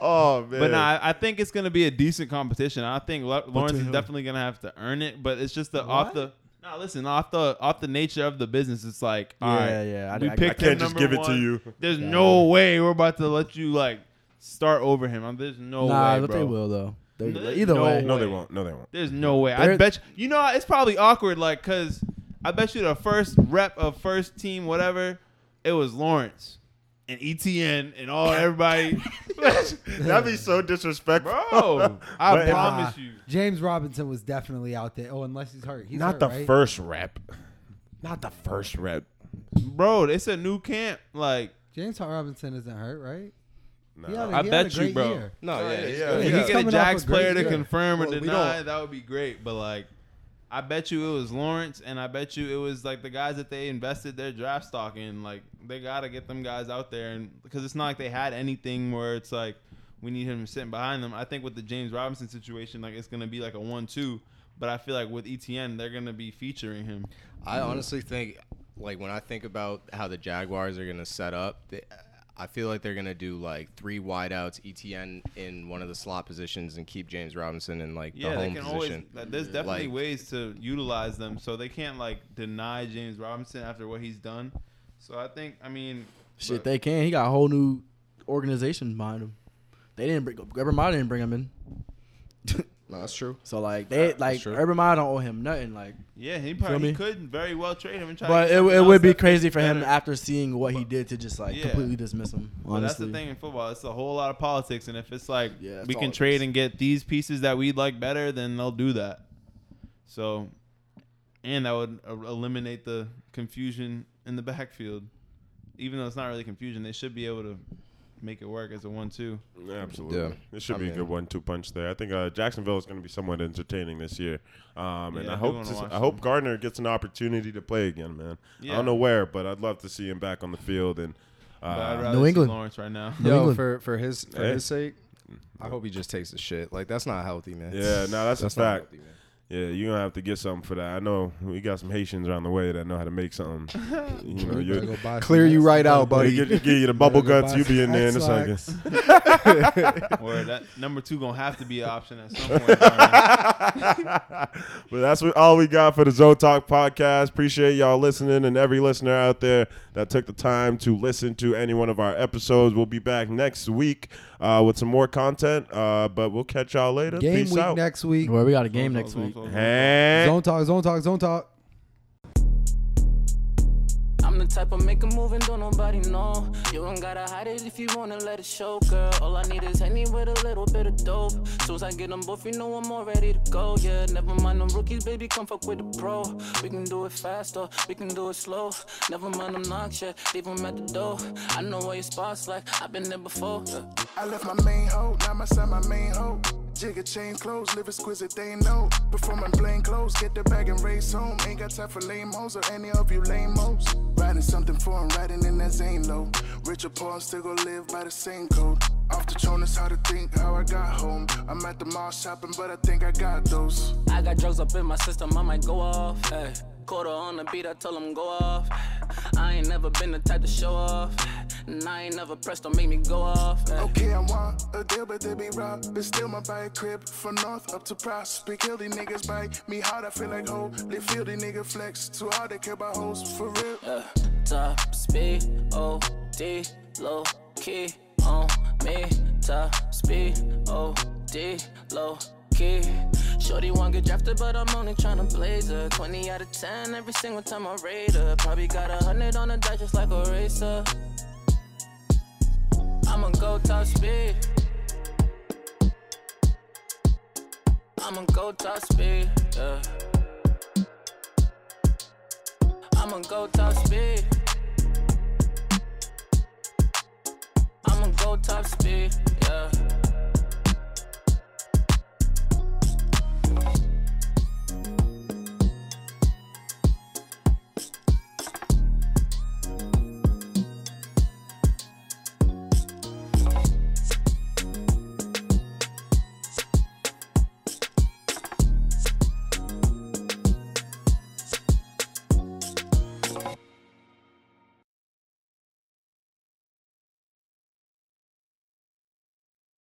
Oh man. But nah, I- I think it's gonna be a decent competition. I think Lo- Lawrence is definitely gonna have to earn it, but it's just the off the. No, listen, off the off the nature of the business, it's like, all right, Yeah, yeah, I- we I- I picked I can't him just number give it to one. you. There's no way we're about to let you like start over him. I'm- There's no nah, way, but bro. they will though. They, No, either no way. no, they way. won't. No, they won't. There's no way. I There- bet you. You know, it's probably awkward, like, cause I bet you the first rep of first team, whatever, it was Lawrence and ETN and all everybody. [LAUGHS] That'd be so disrespectful, Bro, I But- promise you. James Robinson was definitely out there. Oh, unless he's hurt. He's Not hurt, the right? first rep. Not the first rep. Bro, it's a new camp. Like, James Robinson isn't hurt, right? Nah. He had a- I he had bet a you, great bro. year. No, Oh, yeah, yeah, he's yeah, good. if yeah. you get a coming off a great player to year. confirm or Well, we deny, don't- that would be great. But like, I bet you it was Lawrence, and I bet you it was like the guys that they invested their draft stock in. Like, they gotta get them guys out there, and because it's not like they had anything where it's like we need him sitting behind them. I think with the James Robinson situation, like it's gonna be like a one-two. But I feel like with ETN, they're gonna be featuring him. I honestly think, like, when I think about how the Jaguars are gonna set up, they, I feel like they're gonna do like three wideouts, ETN in one of the slot positions, and keep James Robinson in like Yeah, the they home can position. always. There's definitely Like- ways to utilize them, so they can't like deny James Robinson after what he's done. So I think, I mean, Shit, but- they can. He got a whole new organization behind him. They didn't bring. Urban Meyer didn't bring him in. [LAUGHS] No, that's true. So like they like true. Urban Meyer don't owe him nothing. Like, Yeah, he probably he could very well trade him and try. but to it, it would be crazy for him after seeing what he did to just like Yeah. completely dismiss him. But that's the thing in football. It's a whole lot of politics, and if it's like Yeah, we can trade and get these pieces that we like better, then they'll do that. So, and that would eliminate the confusion in the [LAUGHS] backfield. Even though it's not really confusion, they should be able to make it work as a one-two. Yeah, absolutely. Yeah. This should I be a good one-two punch there. I think uh, Jacksonville is going to be somewhat entertaining this year, um, and Yeah, I I hope wanna to, watch I hope. Gardner gets an opportunity to play again, man. I don't know where, but I'd love to see him back on the field and. Uh, New England. Lawrence right now. New Yo, England. for for his for Hey. his sake, I hope he just takes the shit. Like that's not healthy, man. Yeah, no, that's a not fact. healthy, man. Yeah, you're gonna have to get something for that. I know we got some Haitians around the way that know how to make something. [LAUGHS] you know, you go buy some Clear you X- right out, They buddy. get, give you the bubble Gotta go guts. buy You be in there in a second. X-Lax. [LAUGHS] or that number two gonna have to be an option at some point. [LAUGHS] Gardner. But that's what, all we got for the Zone Talk podcast. Appreciate y'all listening and every listener out there that took the time to listen to any one of our episodes. We'll be back next week uh, with some more content. Uh, but we'll catch y'all later. Game Peace week out. next week. Well, we got a game Zone next talk, week. zone talk, zone talk. Hey. Zone talk, type of make a move and don't nobody know. You don't gotta hide it if you wanna let it show, girl. All I need is any with a little bit of dope. Soon as I get them both, you know I'm all ready to go. Yeah, never mind them rookies, baby, come fuck with the pro. We can do it faster, we can do it slow. Never mind them knocks, yeah, leave them at the door. I know where your spots like, I've been there before. Yeah. I left my main hoe, now my son my main hoe. Jigger chain clothes, live exquisite, they know. Performing plain clothes, get the bag and race home. Ain't got time for lame hoes or any of you lame hoes. Riding something foreign, riding in that Zane low. Rich or poor, still go live by the same code. Off the throne is how to think, how I got home. I'm at the mall shopping, but I think I got those. I got drugs up in my system, I might go off. Hey. Quarter on the beat, I tell them go off. Eh. I ain't never been the type to show off. Eh. And I ain't never pressed, don't make me go off. Okay, I want a deal, but they be robbed. But still, my buy a crib from north up to prospect. Kill these niggas bite me hard, I feel like hoe. They feel the nigga flex too hard, they care about hoes for real. Yeah. Top speed, O D, low key on me. Top speed, O D, low key. Shorty wanna get drafted, but I'm only tryna blaze her. 20 out of 10 every single time I rate her. Probably got a hundred on the dice just like a racer. I'ma go top speed. I'ma go top speed. Yeah. I'ma go top speed. Top speed, yeah.